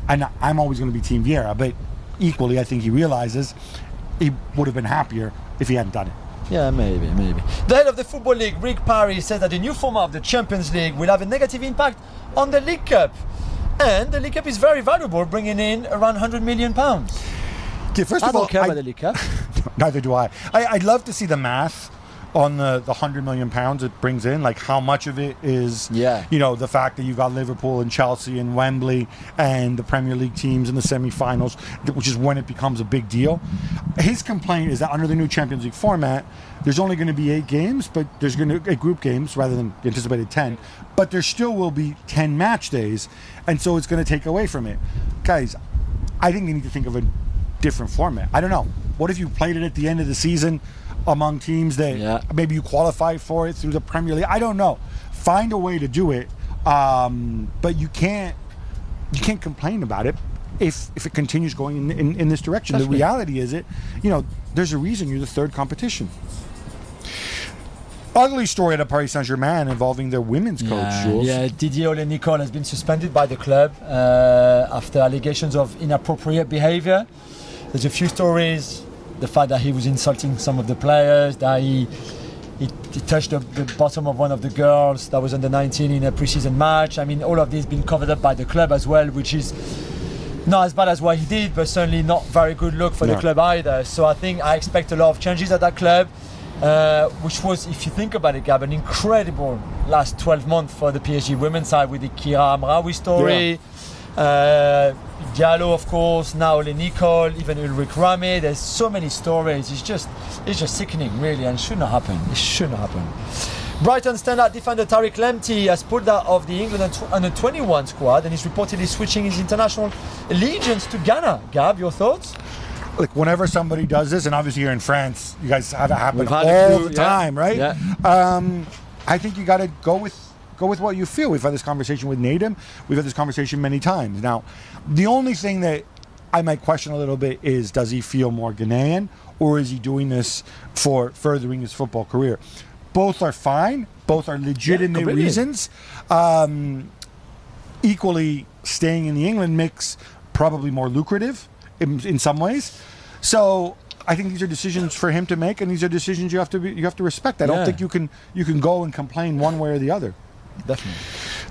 and I'm always going to be Team Vieira, but equally, I think he realizes he would have been happier if he hadn't done it. Yeah, maybe, maybe. The head of the Football League, Rick Parry, says that the new format of the Champions League will have a negative impact on the League Cup. And the League Cup is very valuable, bringing in around 100 million pounds. Okay, first I of all, don't care I- about the League Cup. neither do I. I. I'd love to see the math on the the hundred million pounds it brings in, like how much of it is, Yeah. you know, the fact that you've got Liverpool and Chelsea and Wembley and the Premier League teams in the semi-finals, which is when it becomes a big deal. His complaint is that under the new Champions League format, there's only going to be eight games, but there's going to eight group games rather than the anticipated ten, but there still will be ten match days, and so it's going to take away from it, guys. I think they need to think of a different format. I don't know. What if you played it at the end of the season among teams that Yeah. maybe you qualify for it through the Premier League? I don't know. Find a way to do it, um, but you can't you can't complain about it if if it continues going in, in, in this direction. Definitely. The reality is it, you know, there's a reason you're the third competition. Ugly story at a Paris Saint Germain involving their women's coach, yeah, Juls. yeah, Didier Ollé-Nicolle has been suspended by the club uh, after allegations of inappropriate behavior. There's a few stories. The fact that he was insulting some of the players, that he he, he touched the, the bottom of one of the girls that was under 19 in a preseason match. I mean, all of this been covered up by the club as well, which is not as bad as what he did, but certainly not very good look for No. the club either. So I think I expect a lot of changes at that club, uh, which was, if you think about it, Gab, an incredible last 12 months for the PSG women's side with the Kheira Hamraoui story. Uh, Diallo, of course, now Ollé-Nicolle, even Ulrich Rame. There's so many stories. It's just, it's just sickening, really, and should not happen. It should not happen. Brighton standout defender Tariq Lamptey has pulled out of the England under 21 squad and is reportedly switching his international allegiance to Ghana. Gab, your thoughts? like whenever somebody does this, and obviously you're in France, you guys have it happen all few, the yeah. time, right? Yeah. Um, I think you got to go with go with what you feel. We've had this conversation with Nadim. We've had this conversation many times. Now, the only thing that I might question a little bit is does he feel more Ghanaian or is he doing this for furthering his football career? Both are fine. Both are legitimate completely. reasons. Um, equally staying in the England mix probably more lucrative in, in some ways. So I think these are decisions for him to make, and these are decisions you have to be, you have to respect. I don't Yeah. think you can you can go and complain one way or the other. Definitely.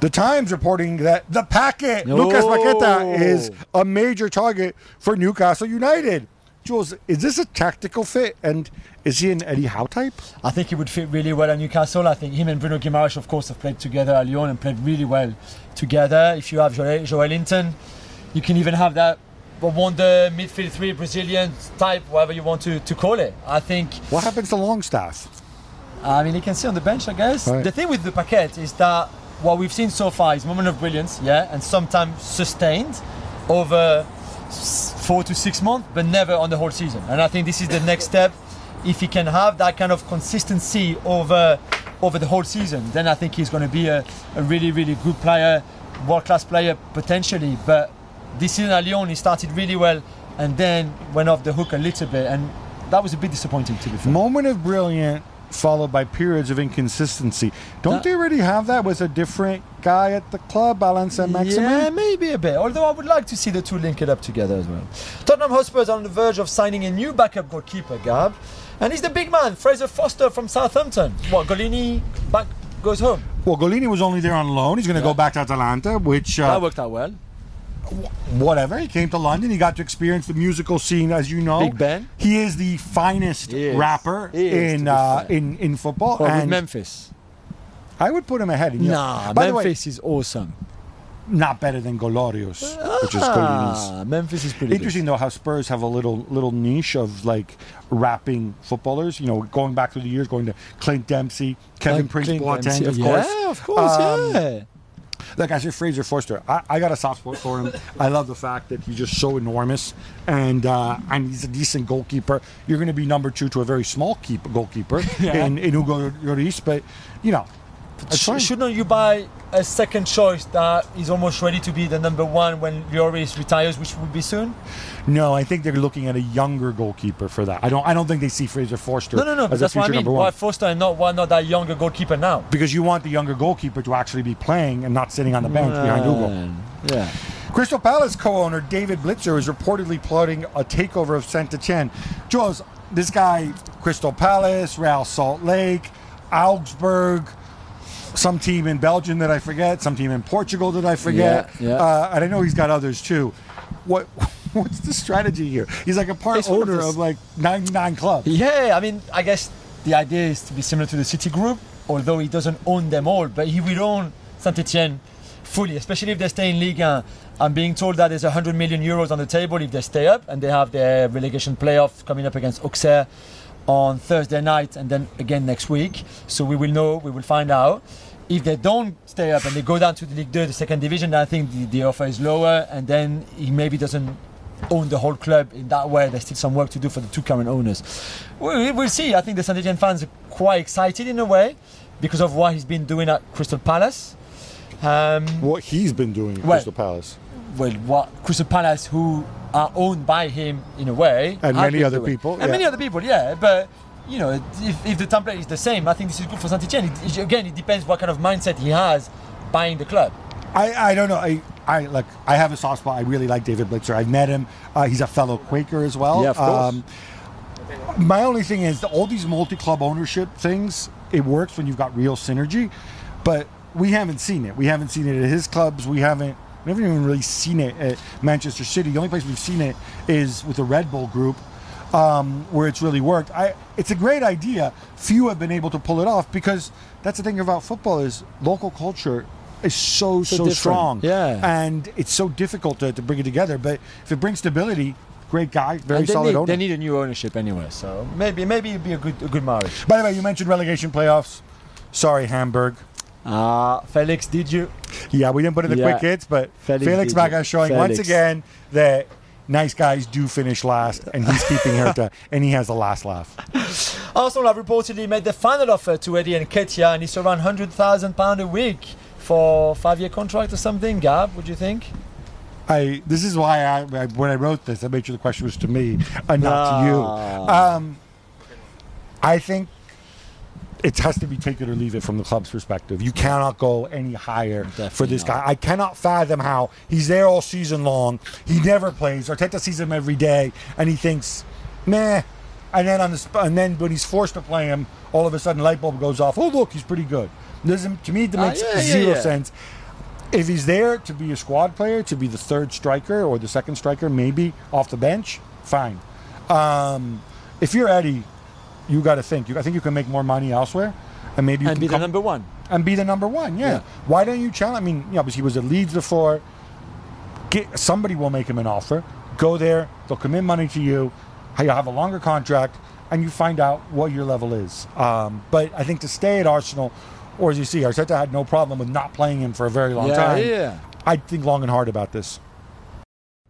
The Times reporting that the packet Oh. Lucas Paqueta oh. is a major target for Newcastle United. Juls, is this a tactical fit, and is he an Eddie Howe type? I think he would fit really well at Newcastle. I think him and Bruno Guimaraes, of course, have played together at Lyon and played really well together. If you have Joel, Joelinton, you can even have that wonder midfield three Brazilian type, whatever you want to, to call it. I think What happens to Longstaff? I mean, he can see on the bench, I guess. Right. The thing with the paquet is that what we've seen so far is moment of brilliance, yeah, and sometimes sustained, over four to six months, but never on the whole season. And I think this is the next step. If he can have that kind of consistency over over the whole season, then I think he's going to be a, a really, really good player, world class player potentially. But this season at Lyon, he started really well and then went off the hook a little bit, and that was a bit disappointing to be fair. Moment of brilliant followed by periods of inconsistency. Don't That- they already have that with a different guy at the club, Alan Saint Yeah, maybe a bit. Although I would like to see the two link it up together as well. Tottenham Hotspur is on the verge of signing a new backup goalkeeper, Gab, and he's the big man, Fraser Forster from Southampton. What Gollini back goes home. Well, Gollini was only there on loan. He's going to Yeah. go back to Atalanta, which uh, That worked out well. Whatever. He came to London. He got to experience the musical scene, as you know. Big Ben. He is the finest is. rapper He is, to in uh, in in football. Or with and Memphis. I would put him ahead. Know, Nah, by the way, Memphis is awesome. not better than Golorios, which is Gollini's. Ah, Memphis is pretty Interesting though how Spurs have a little little niche of like rapping footballers. You know, going back through the years, going to Clint Dempsey, Kevin Like Prince Boateng, of course. Yeah, of course, Um, yeah. Like I said, Fraser Forster. I, I got a soft spot for him. I love the fact that he's just so enormous, and uh, and he's a decent goalkeeper. You're going to be number two to a very small keep, goalkeeper Yeah. in, in Hugo Lloris, but you know, Sh- shouldn't you buy a second choice that is almost ready to be the number one when Lloris retires, which will be soon? No, I think they're looking at a younger goalkeeper for that. I don't. I don't think they see Fraser Forster No, no, no. As that's what I mean. Why one. Forster and not why not that younger goalkeeper now? Because you want the younger goalkeeper to actually be playing and not sitting on the bench behind Hugo. Yeah. Crystal Palace co-owner David Blitzer is reportedly plotting a takeover of Saint Etienne. Juls, this guy, Crystal Palace, Real Salt Lake, Augsburg, some team in Belgium that I forget, some team in Portugal that I forget, Yeah, yeah. Uh, and I know he's got others too. What? What's the strategy here? He's like a part It's one of owner of like 99 clubs. Yeah, I mean, I guess the idea is to be similar to the City Group, although he doesn't own them all, but he will own Saint Etienne fully, especially if they stay in Ligue 1. I'm being told that there's 100 million euros on the table if they stay up, and they have their relegation playoff coming up against Auxerre on Thursday night and then again next week. So we will know, we will find out. If they don't stay up and they go down to the Ligue 2, the second division, then I think the, the offer is lower, and then he maybe doesn't own the whole club in that way. There's still some work to do for the two current owners. We, we'll see. I think the Saint Etienne fans are quite excited in a way because of what he's been doing at Crystal Palace. Um, What he's been doing at Well- Crystal Palace. Well, what Crystal Palace, who are owned by him in a way, And many other doing. people, and yeah. many other people, yeah. But you know, if, if the template is the same, I think this is good for Saint Etienne. It, it- again, it depends what kind of mindset he has buying the club. I, I don't know. I, I like. I have a soft spot. I really like David Blitzer. I've met him. Uh, he's a fellow Quaker as well. Yeah, of course. my only thing is all these multi-club ownership things. It works when you've got real synergy, but we haven't seen it. We haven't seen it at his clubs. We haven't. We haven't even really seen it at Manchester City. The only place we've seen it is with the Red Bull Group, um, where it's really worked. I, it's a great idea. Few have been able to pull it off because that's the thing about football is local culture is so so, different. strong. Yeah. and it's so difficult to, to bring it together. But if it brings stability, great guy, very solid need, owner. they need a new ownership anyway, so maybe maybe it'd be a good a good marriage. By the way, you mentioned relegation playoffs. Sorry, Hamburg. Ah, Felix, did you? Yeah, we didn't put in the Yeah. quick hits, but Felix Felix, it. showing once again that nice guys do finish last, and he's keeping Hertha, and he has the last laugh. Arsenal have reportedly made the final offer to Eddie Nketiah, and it's around hundred thousand pound a week for five-year contract or something. Gab, what do you think? I this is why I, I when I wrote this, I made sure the question was to me and not to you. Um, I think it has to be take it or leave it from the club's perspective. You cannot go any higher for this not. guy. I cannot fathom how he's there all season long. He never plays. Arteta sees him every day, and he thinks, "Meh." And then on the sp- and then when he's forced to play him, all of a sudden light bulb goes off. Oh look, he's pretty good. Doesn't to me it makes yeah, yeah, zero yeah. sense. If he's there to be a squad player, to be the third striker or the second striker, maybe off the bench, fine. Um, if you're Eddie, you got to think. You, I think you can make more money elsewhere, and maybe you and can be the number one. and be the number one. Yeah. Yeah. Why don't you challenge? I mean, yeah, because he was at Leeds before. Get somebody will make him an offer. Go there. They'll commit money to you. You'll have a longer contract, and you find out what your level is. Um, but I think to stay at Arsenal, or as you see, Arteta had no problem with not playing him for a very long Yeah, time. yeah. I think long and hard about this.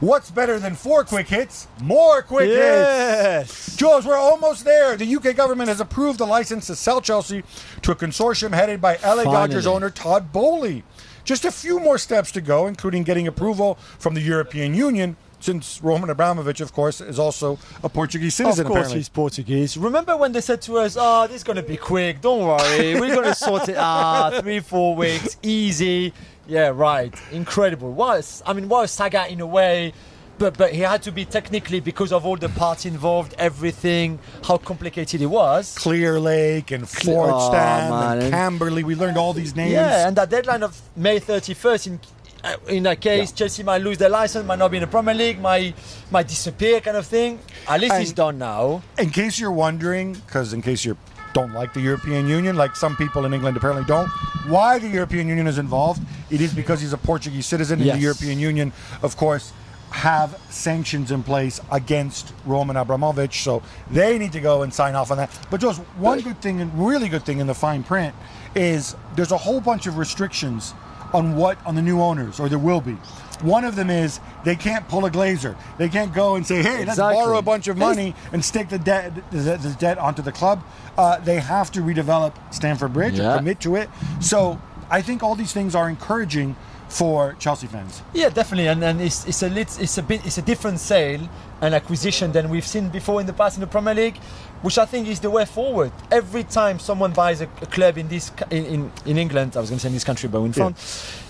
What's better than four quick hits? More quick hits. Yes. Juls, we're almost there. The UK government has approved a license to sell Chelsea to a consortium headed by LA Dodgers owner Todd Boehly. Just a few more steps to go, including getting approval from the European Union, since Roman Abramovich, of course, is also a Portuguese citizen. Of course, apparently. he's Portuguese. Remember when they said to us, "Oh, this is going to be quick. Don't worry, we're going to sort it out. Three, four weeks, easy." Yeah, right. Incredible. Was I mean, was saga in a way, but but he had to be technically because of all the parts involved, everything, how complicated it was. Clear Lake and Ford Oh, and Camberley. We learned all these names. Yeah, and that deadline of May 31st in Uh, in that case, Chelsea might lose their license, might not be in the Premier League, might might disappear, kind of thing. At least it's And- done now. in case you're wondering, because in case you don't like the European Union, like some people in England apparently don't, why the European Union is involved, it is because he's a Portuguese citizen, and Yes. the European Union, of course, have sanctions in place against Roman Abramovich, so they need to go and sign off on that. But just one good thing, and really good thing in the fine print, is there's a whole bunch of restrictions on what on the new owners, or there will be. One of them is they can't pull a glazer. They can't go and say, "Hey, let's borrow a bunch of money and stick the debt the, the debt onto the club." Uh, they have to redevelop Stamford Bridge Yeah. and commit to it. So I think all these things are encouraging for Chelsea fans. Yeah, definitely, and, and it's, it's a lit, it's a bit it's a different sale and acquisition than we've seen before in the past in the Premier League, which I think is the way forward. Every time someone buys a, a club in this in, in, in England, I was going to say in this country, but in Yeah. France,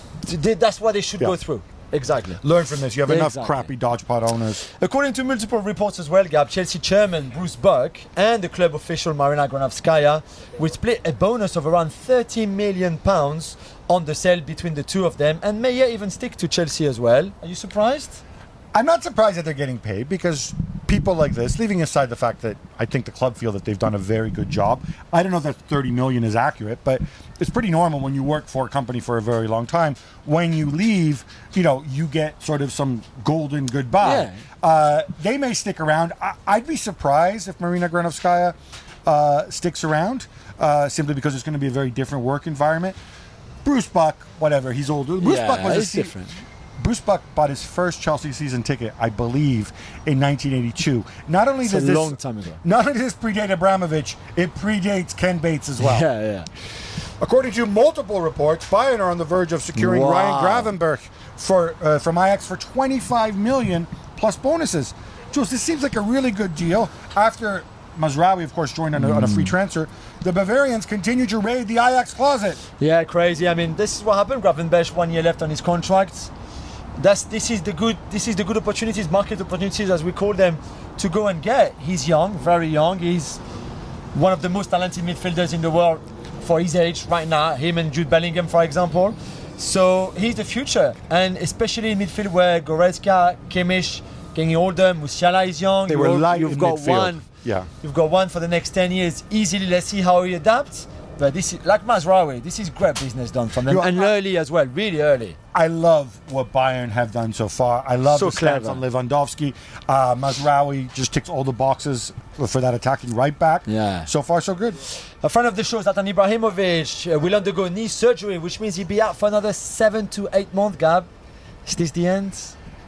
that's what they should Yeah. go through. Exactly. Learn from this. You have enough Exactly. crappy Dodge Pod owners. According to multiple reports as well, Gab, Chelsea chairman Bruce Buck and the club official Marina Granovskaya will split a bonus of around 30 million pounds on the sale between the two of them, and may even stick to Chelsea as well. Are you surprised? I'm not surprised that they're getting paid because people like this, leaving aside the fact that I think the club feel that they've done a very good job. I don't know that 30 million is accurate, but it's pretty normal when you work for a company for a very long time. When you leave, you know, you get sort of some golden goodbye. Uh, they may stick around. I- I'd be surprised if Marina Granovskaya uh, sticks around, uh, simply because it's going to be a very different work environment. Bruce Buck, whatever, he's older. Bruce Yeah, Buck was a se- different. Bruce Buck bought his first Chelsea season ticket, I believe, in 1982. Not only It's does a this long time ago. not only does this predate Abramovich, it predates Ken Bates as well. Yeah, yeah. According to multiple reports, Bayern are on the verge of securing Wow. Ryan Gravenberch for uh, from Ajax for 25 million plus bonuses. Juls, this seems like a really good deal. After Mazraoui, of course, joined on a, on a free mm. transfer, the Bavarians continue to raid the Ajax closet. Yeah, crazy. I mean, this is what happened. Gravenberch one year left on his contract. That's this is the good this is the good opportunities, market opportunities as we call them, to go and get. He's young, very young. He's one of the most talented midfielders in the world for his age right now. Him and Jude Bellingham, for example. So he's the future, and especially in midfield where Goretzka, Kimmich, getting older, Musiala is young. They you were al- light You've in got midfield. one. Yeah. You've got one for the next 10 years easily. Let's see how he adapts. But this is like Mazraoui. This is great business done from them, You- and early as well, really early. I love what Bayern have done so far. I love So the stats on Lewandowski. Uh, just ticks all the boxes for that attacking right back. Yeah. So far, so good. A friend of the show, Zlatan Ibrahimovic, uh, will undergo knee surgery, which means he'll be out for another seven to eight months. Gab, is this the end?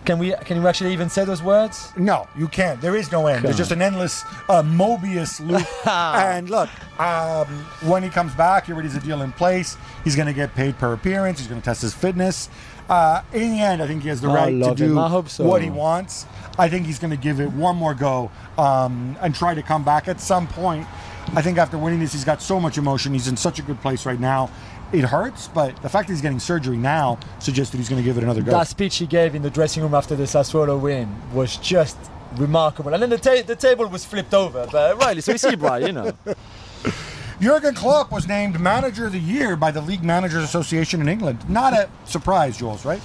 Can we can you actually even say those words? No, you can't. There is no end. There's just an endless uh, Mobius loop. and look, um, when he comes back, he already has a deal in place. He's going to get paid per appearance. He's going to test his fitness. Uh, in the end, I think he has the I right to do so. what he wants. I think he's going to give it one more go um, and try to come back at some point. I think after winning this, he's got so much emotion. He's in such a good place right now. It hurts, but the fact that he's getting surgery now suggests that he's going to give it another go. That speech he gave in the dressing room after the Sassuolo win was just remarkable. And then the, ta- the table was flipped over. But rightly, so it's Ibra, you know. Jurgen Klopp was named Manager of the Year by the League Managers Association in England. Not a surprise, Juls, right?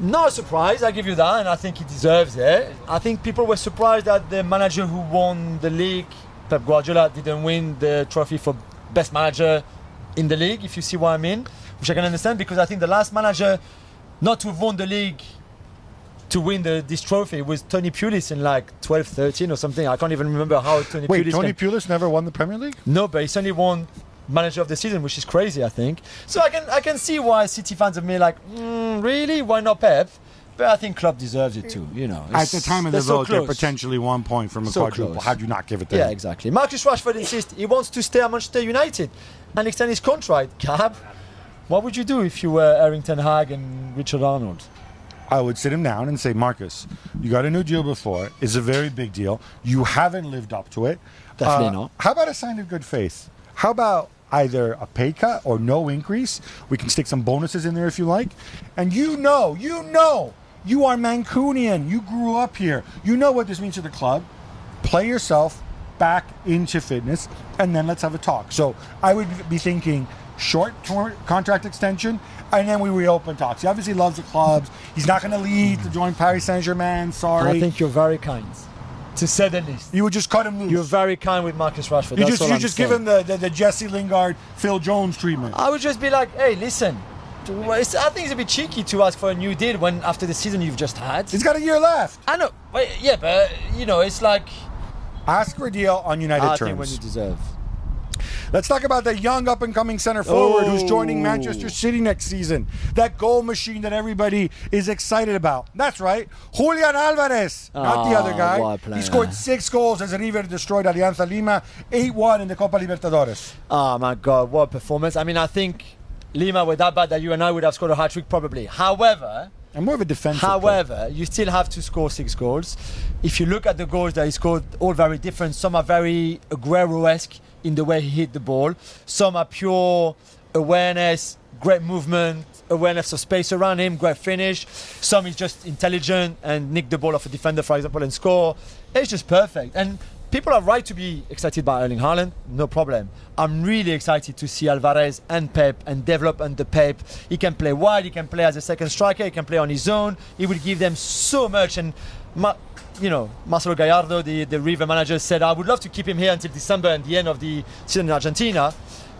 Not a surprise, I give you that, and I think he deserves it. I think people were surprised that the manager who won the league, Pep Guardiola, didn't win the trophy for best manager in the league, if you see what I mean, which I can understand because I think the last manager not to have won the league to win the, this trophy was Tony Pulis in like 12 13 or something. I can't even remember how Tony Pulis. Wait, Pulis. Tony came- Pulis never won the Premier League? no, but he's only won manager of the season, which is crazy, I think. So I can I can see why City fans are me like, mm, really? Why not Pep? But I think Klopp deserves it too. You know, At the time of the they're so vote, they're potentially one point from a So quadruple. close. How do you not give it to Yeah, him? exactly. Marcus Rashford insists he wants to stay at Manchester United and extend his contract. Gab, what would you do if you were Erik Ten Hag and Richard Arnold? I would sit him down and say, Marcus, you got a new deal before. It's a very big deal. You haven't lived up to it. Uh, Definitely not. How about a sign of good faith? How about either a pay cut or no increase? We can stick some bonuses in there if you like. And you know, you know, you are Mancunian. You grew up here. You know what this means to the club. Play yourself back into fitness, and then let's have a talk. So I would be thinking short term contract extension, and then we reopen talks. He obviously loves the clubs. He's not going to leave to join Paris Saint Germain. Sorry. I think you're very kind, to say the least. you would just cut him loose. You're very kind with Marcus Rashford. you That's just you I'm just saying. give him the, the, the Jesse Lingard, Phil Jones treatment. I would just be like, hey, listen. it's- I think it's a bit cheeky to ask for a new deal when after the season you've just had. He's got a year left. I know, but yeah, but you know, it's like Ask for a deal on United I terms. think when you deserve. Let's talk about the young up and coming center forward who's joining Oh. Manchester City next season. That goal machine that everybody is excited about. That's right. Julian Alvarez, not the Ah, other guy. He scored six goals as River destroyed Alianza Lima 8 1 in the Copa Libertadores. Oh my God, what a performance! I mean, I think Lima were that bad that you and I would have scored a hat trick probably. However, And more of a defensive. player. However, you still have to score six goals. If you look at the goals that he scored, all very different. Some are very Aguero-esque in the way he hit the ball. Some are pure awareness, great movement, awareness of space around him, great finish. Some is just intelligent and nick the ball off a defender, for example, and score. It's just perfect. And people are right to be excited by Erling Haaland, no problem. I'm really excited to see Alvarez and Pep and develop under Pep. He can play wide, he can play as a second striker, he can play on his own. He will give them so much. And Ma- you know, Marcelo Gallardo, the, the River manager, said, I would love to keep him here until December and the end of the season in Argentina.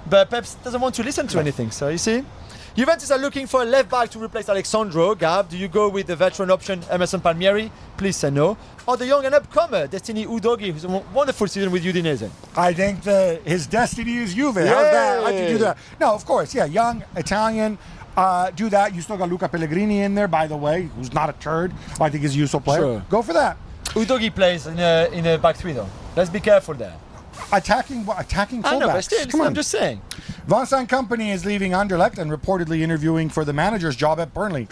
But Pep doesn't want to listen to anything. So you see? Juventus are looking for a left back to replace Alex Sandro. Gab, do you go with the veteran option Emerson Palmieri? Please say no. Or the young and upcomer Destiny Udogie, who's a wonderful season with Udinese. I think the, his destiny is Juve. How's that? How'd you do that? No, of course. Yeah, young, Italian. Uh, do that. You still got Luca Pellegrini in there, by the way, who's not a turd. I think he's a useful player. Sure. Go for that. Udogie plays in a, in a back three though. Let's be careful there. Attacking, what attacking I know, but fullbacks. still, Come I'm just saying. Vincent Kompany is leaving Anderlecht and reportedly interviewing for the manager's job at Burnley.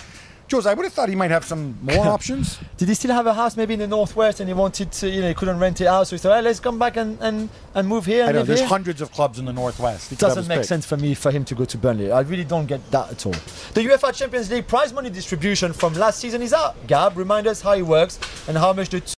Juls, I would have thought he might have some more options. Did he still have a house maybe in the northwest and he wanted to, you know, he couldn't rent it out, so he said, hey, let's come back and, and, and move here I know there's here. hundreds of clubs in the northwest. It doesn't make pick. sense for me for him to go to Burnley. I really don't get that at all. The UEFA Champions League prize money distribution from last season is out. Gab, remind us how it works and how much the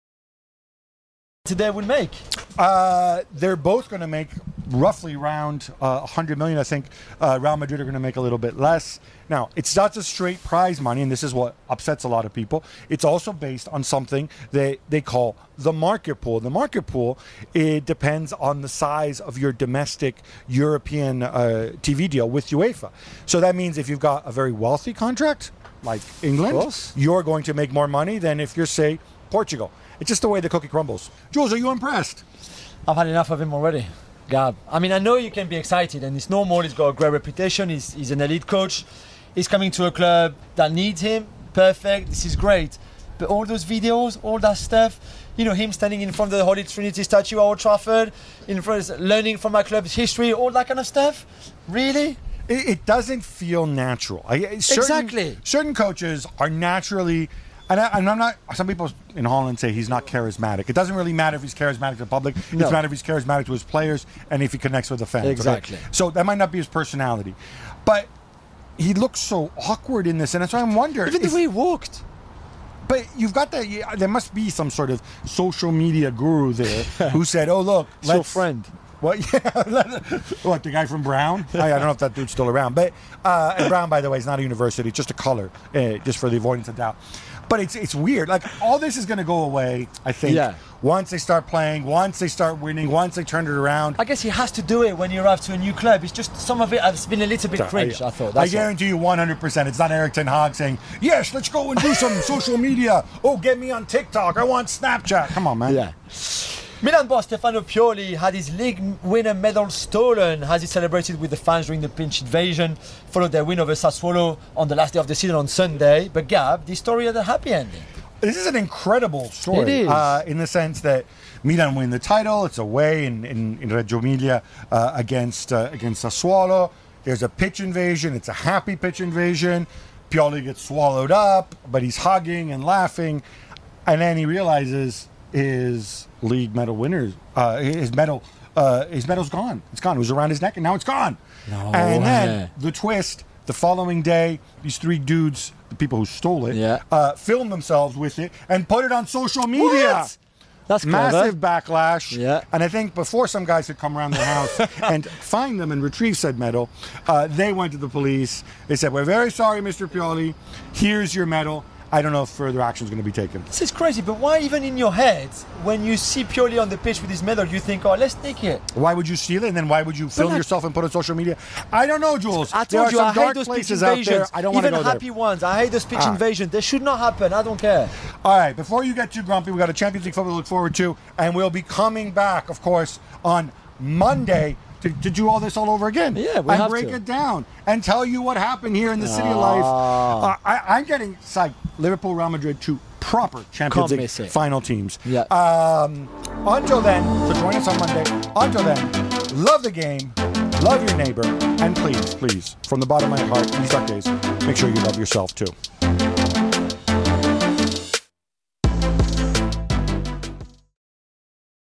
today would make. Uh, they're both going to make roughly around uh, 100 million. I think uh, Real Madrid are going to make a little bit less. Now, it's not just straight prize money, and this is what upsets a lot of people. It's also based on something that they call the market pool. The market pool it depends on the size of your domestic European uh, TV deal with UEFA. So that means if you've got a very wealthy contract, like England, you're going to make more money than if you're, say, Portugal. It's just the way the cookie crumbles. Jules, are you impressed? I've had enough of him already. Gab. I mean, I know you can be excited, and it's normal. He's got a great reputation. He's, he's an elite coach. He's coming to a club that needs him. Perfect. This is great. But all those videos, all that stuff, you know, him standing in front of the Holy Trinity statue at Old Trafford, in front, of, learning from my club's history, all that kind of stuff. Really? it, it doesn't feel natural. I, certain, Exactly. Certain coaches are naturally, and, I, and I'm not. Some people in Holland say he's not charismatic. It doesn't really matter if he's charismatic to the public. No. It's matter if he's charismatic to his players and if he connects with the fans. Exactly. So that might not be his personality, but he looks so awkward in this, and that's why I'm wondering. Even the if- way he walked. but you've got that. yeah, There must be some sort of social media guru there who said, "Oh, look, It's your let's friend. What? Yeah. what? The guy from Brown? I, I don't know if that dude's still around. But uh, and Brown, by the way, is not a university; it's just a color, uh, just for the avoidance of doubt. But it's it's weird. Like all this is going to go away. I think. Yeah. Once they start playing, once they start winning, once they turn it around. I guess he has to do it when you arrive to a new club. It's just some of it has been a little bit cringe. I, thought. I That's all. guarantee you 100%. It's not Erik Ten Hag saying, yes, let's go and do some social media. Oh, get me on TikTok. I want Snapchat. Come on, man. Yeah. Milan boss Stefano Pioli had his league winner medal stolen as he celebrated with the fans during the pinch invasion, followed their win over Sassuolo on the last day of the season on Sunday. But Gab, this story had a happy ending. This is an incredible story. It is. Uh, in the sense that Milan win the title. It's away in, in, in Reggio Emilia uh, against, uh, against Sassuolo. There's a pitch invasion. It's a happy pitch invasion. Pioli gets swallowed up, but he's hugging and laughing. And then he realizes his league medal winners, uh, his medal, uh, his medal's gone. It's gone. It was around his neck, and now it's gone. No and then way. the twist: the following day, these three dudes, the people who stole it, Yeah. uh, filmed themselves with it and put it on social media. What? That's clever. Massive backlash. Yeah. And I think before some guys could come around their house and find them and retrieve said medal, uh, they went to the police. They said, We're very sorry, Mr. Pioli. Here's your medal. I don't know if further action is going to be taken. This is crazy, but why even in your head, when you see Pioli on the pitch with his medal, you think, oh, let's take it? Why would you steal it? And then why would you film like- yourself and put it on social media? I don't know, Juls. I there told are you, some I hate dark those pitch places out there. invasions. I don't want to Even go happy there. ones. I hate those pitch Ah. invasions. They should not happen. I don't care. All right, before you get too grumpy, we've got a Champions League football to look forward to, and we'll be coming back, of course, on Monday to, to do all this all over again. Yeah, we and break to. it down and tell you what happened here in the city of life. Uh, I, I'm getting psyched. Liverpool, Real Madrid, two proper Champions League final teams. Yeah. Um, until then, so join us on Monday. Until then, love the game, love your neighbor, and please, please, from the bottom of my heart, these days, make sure you love yourself too.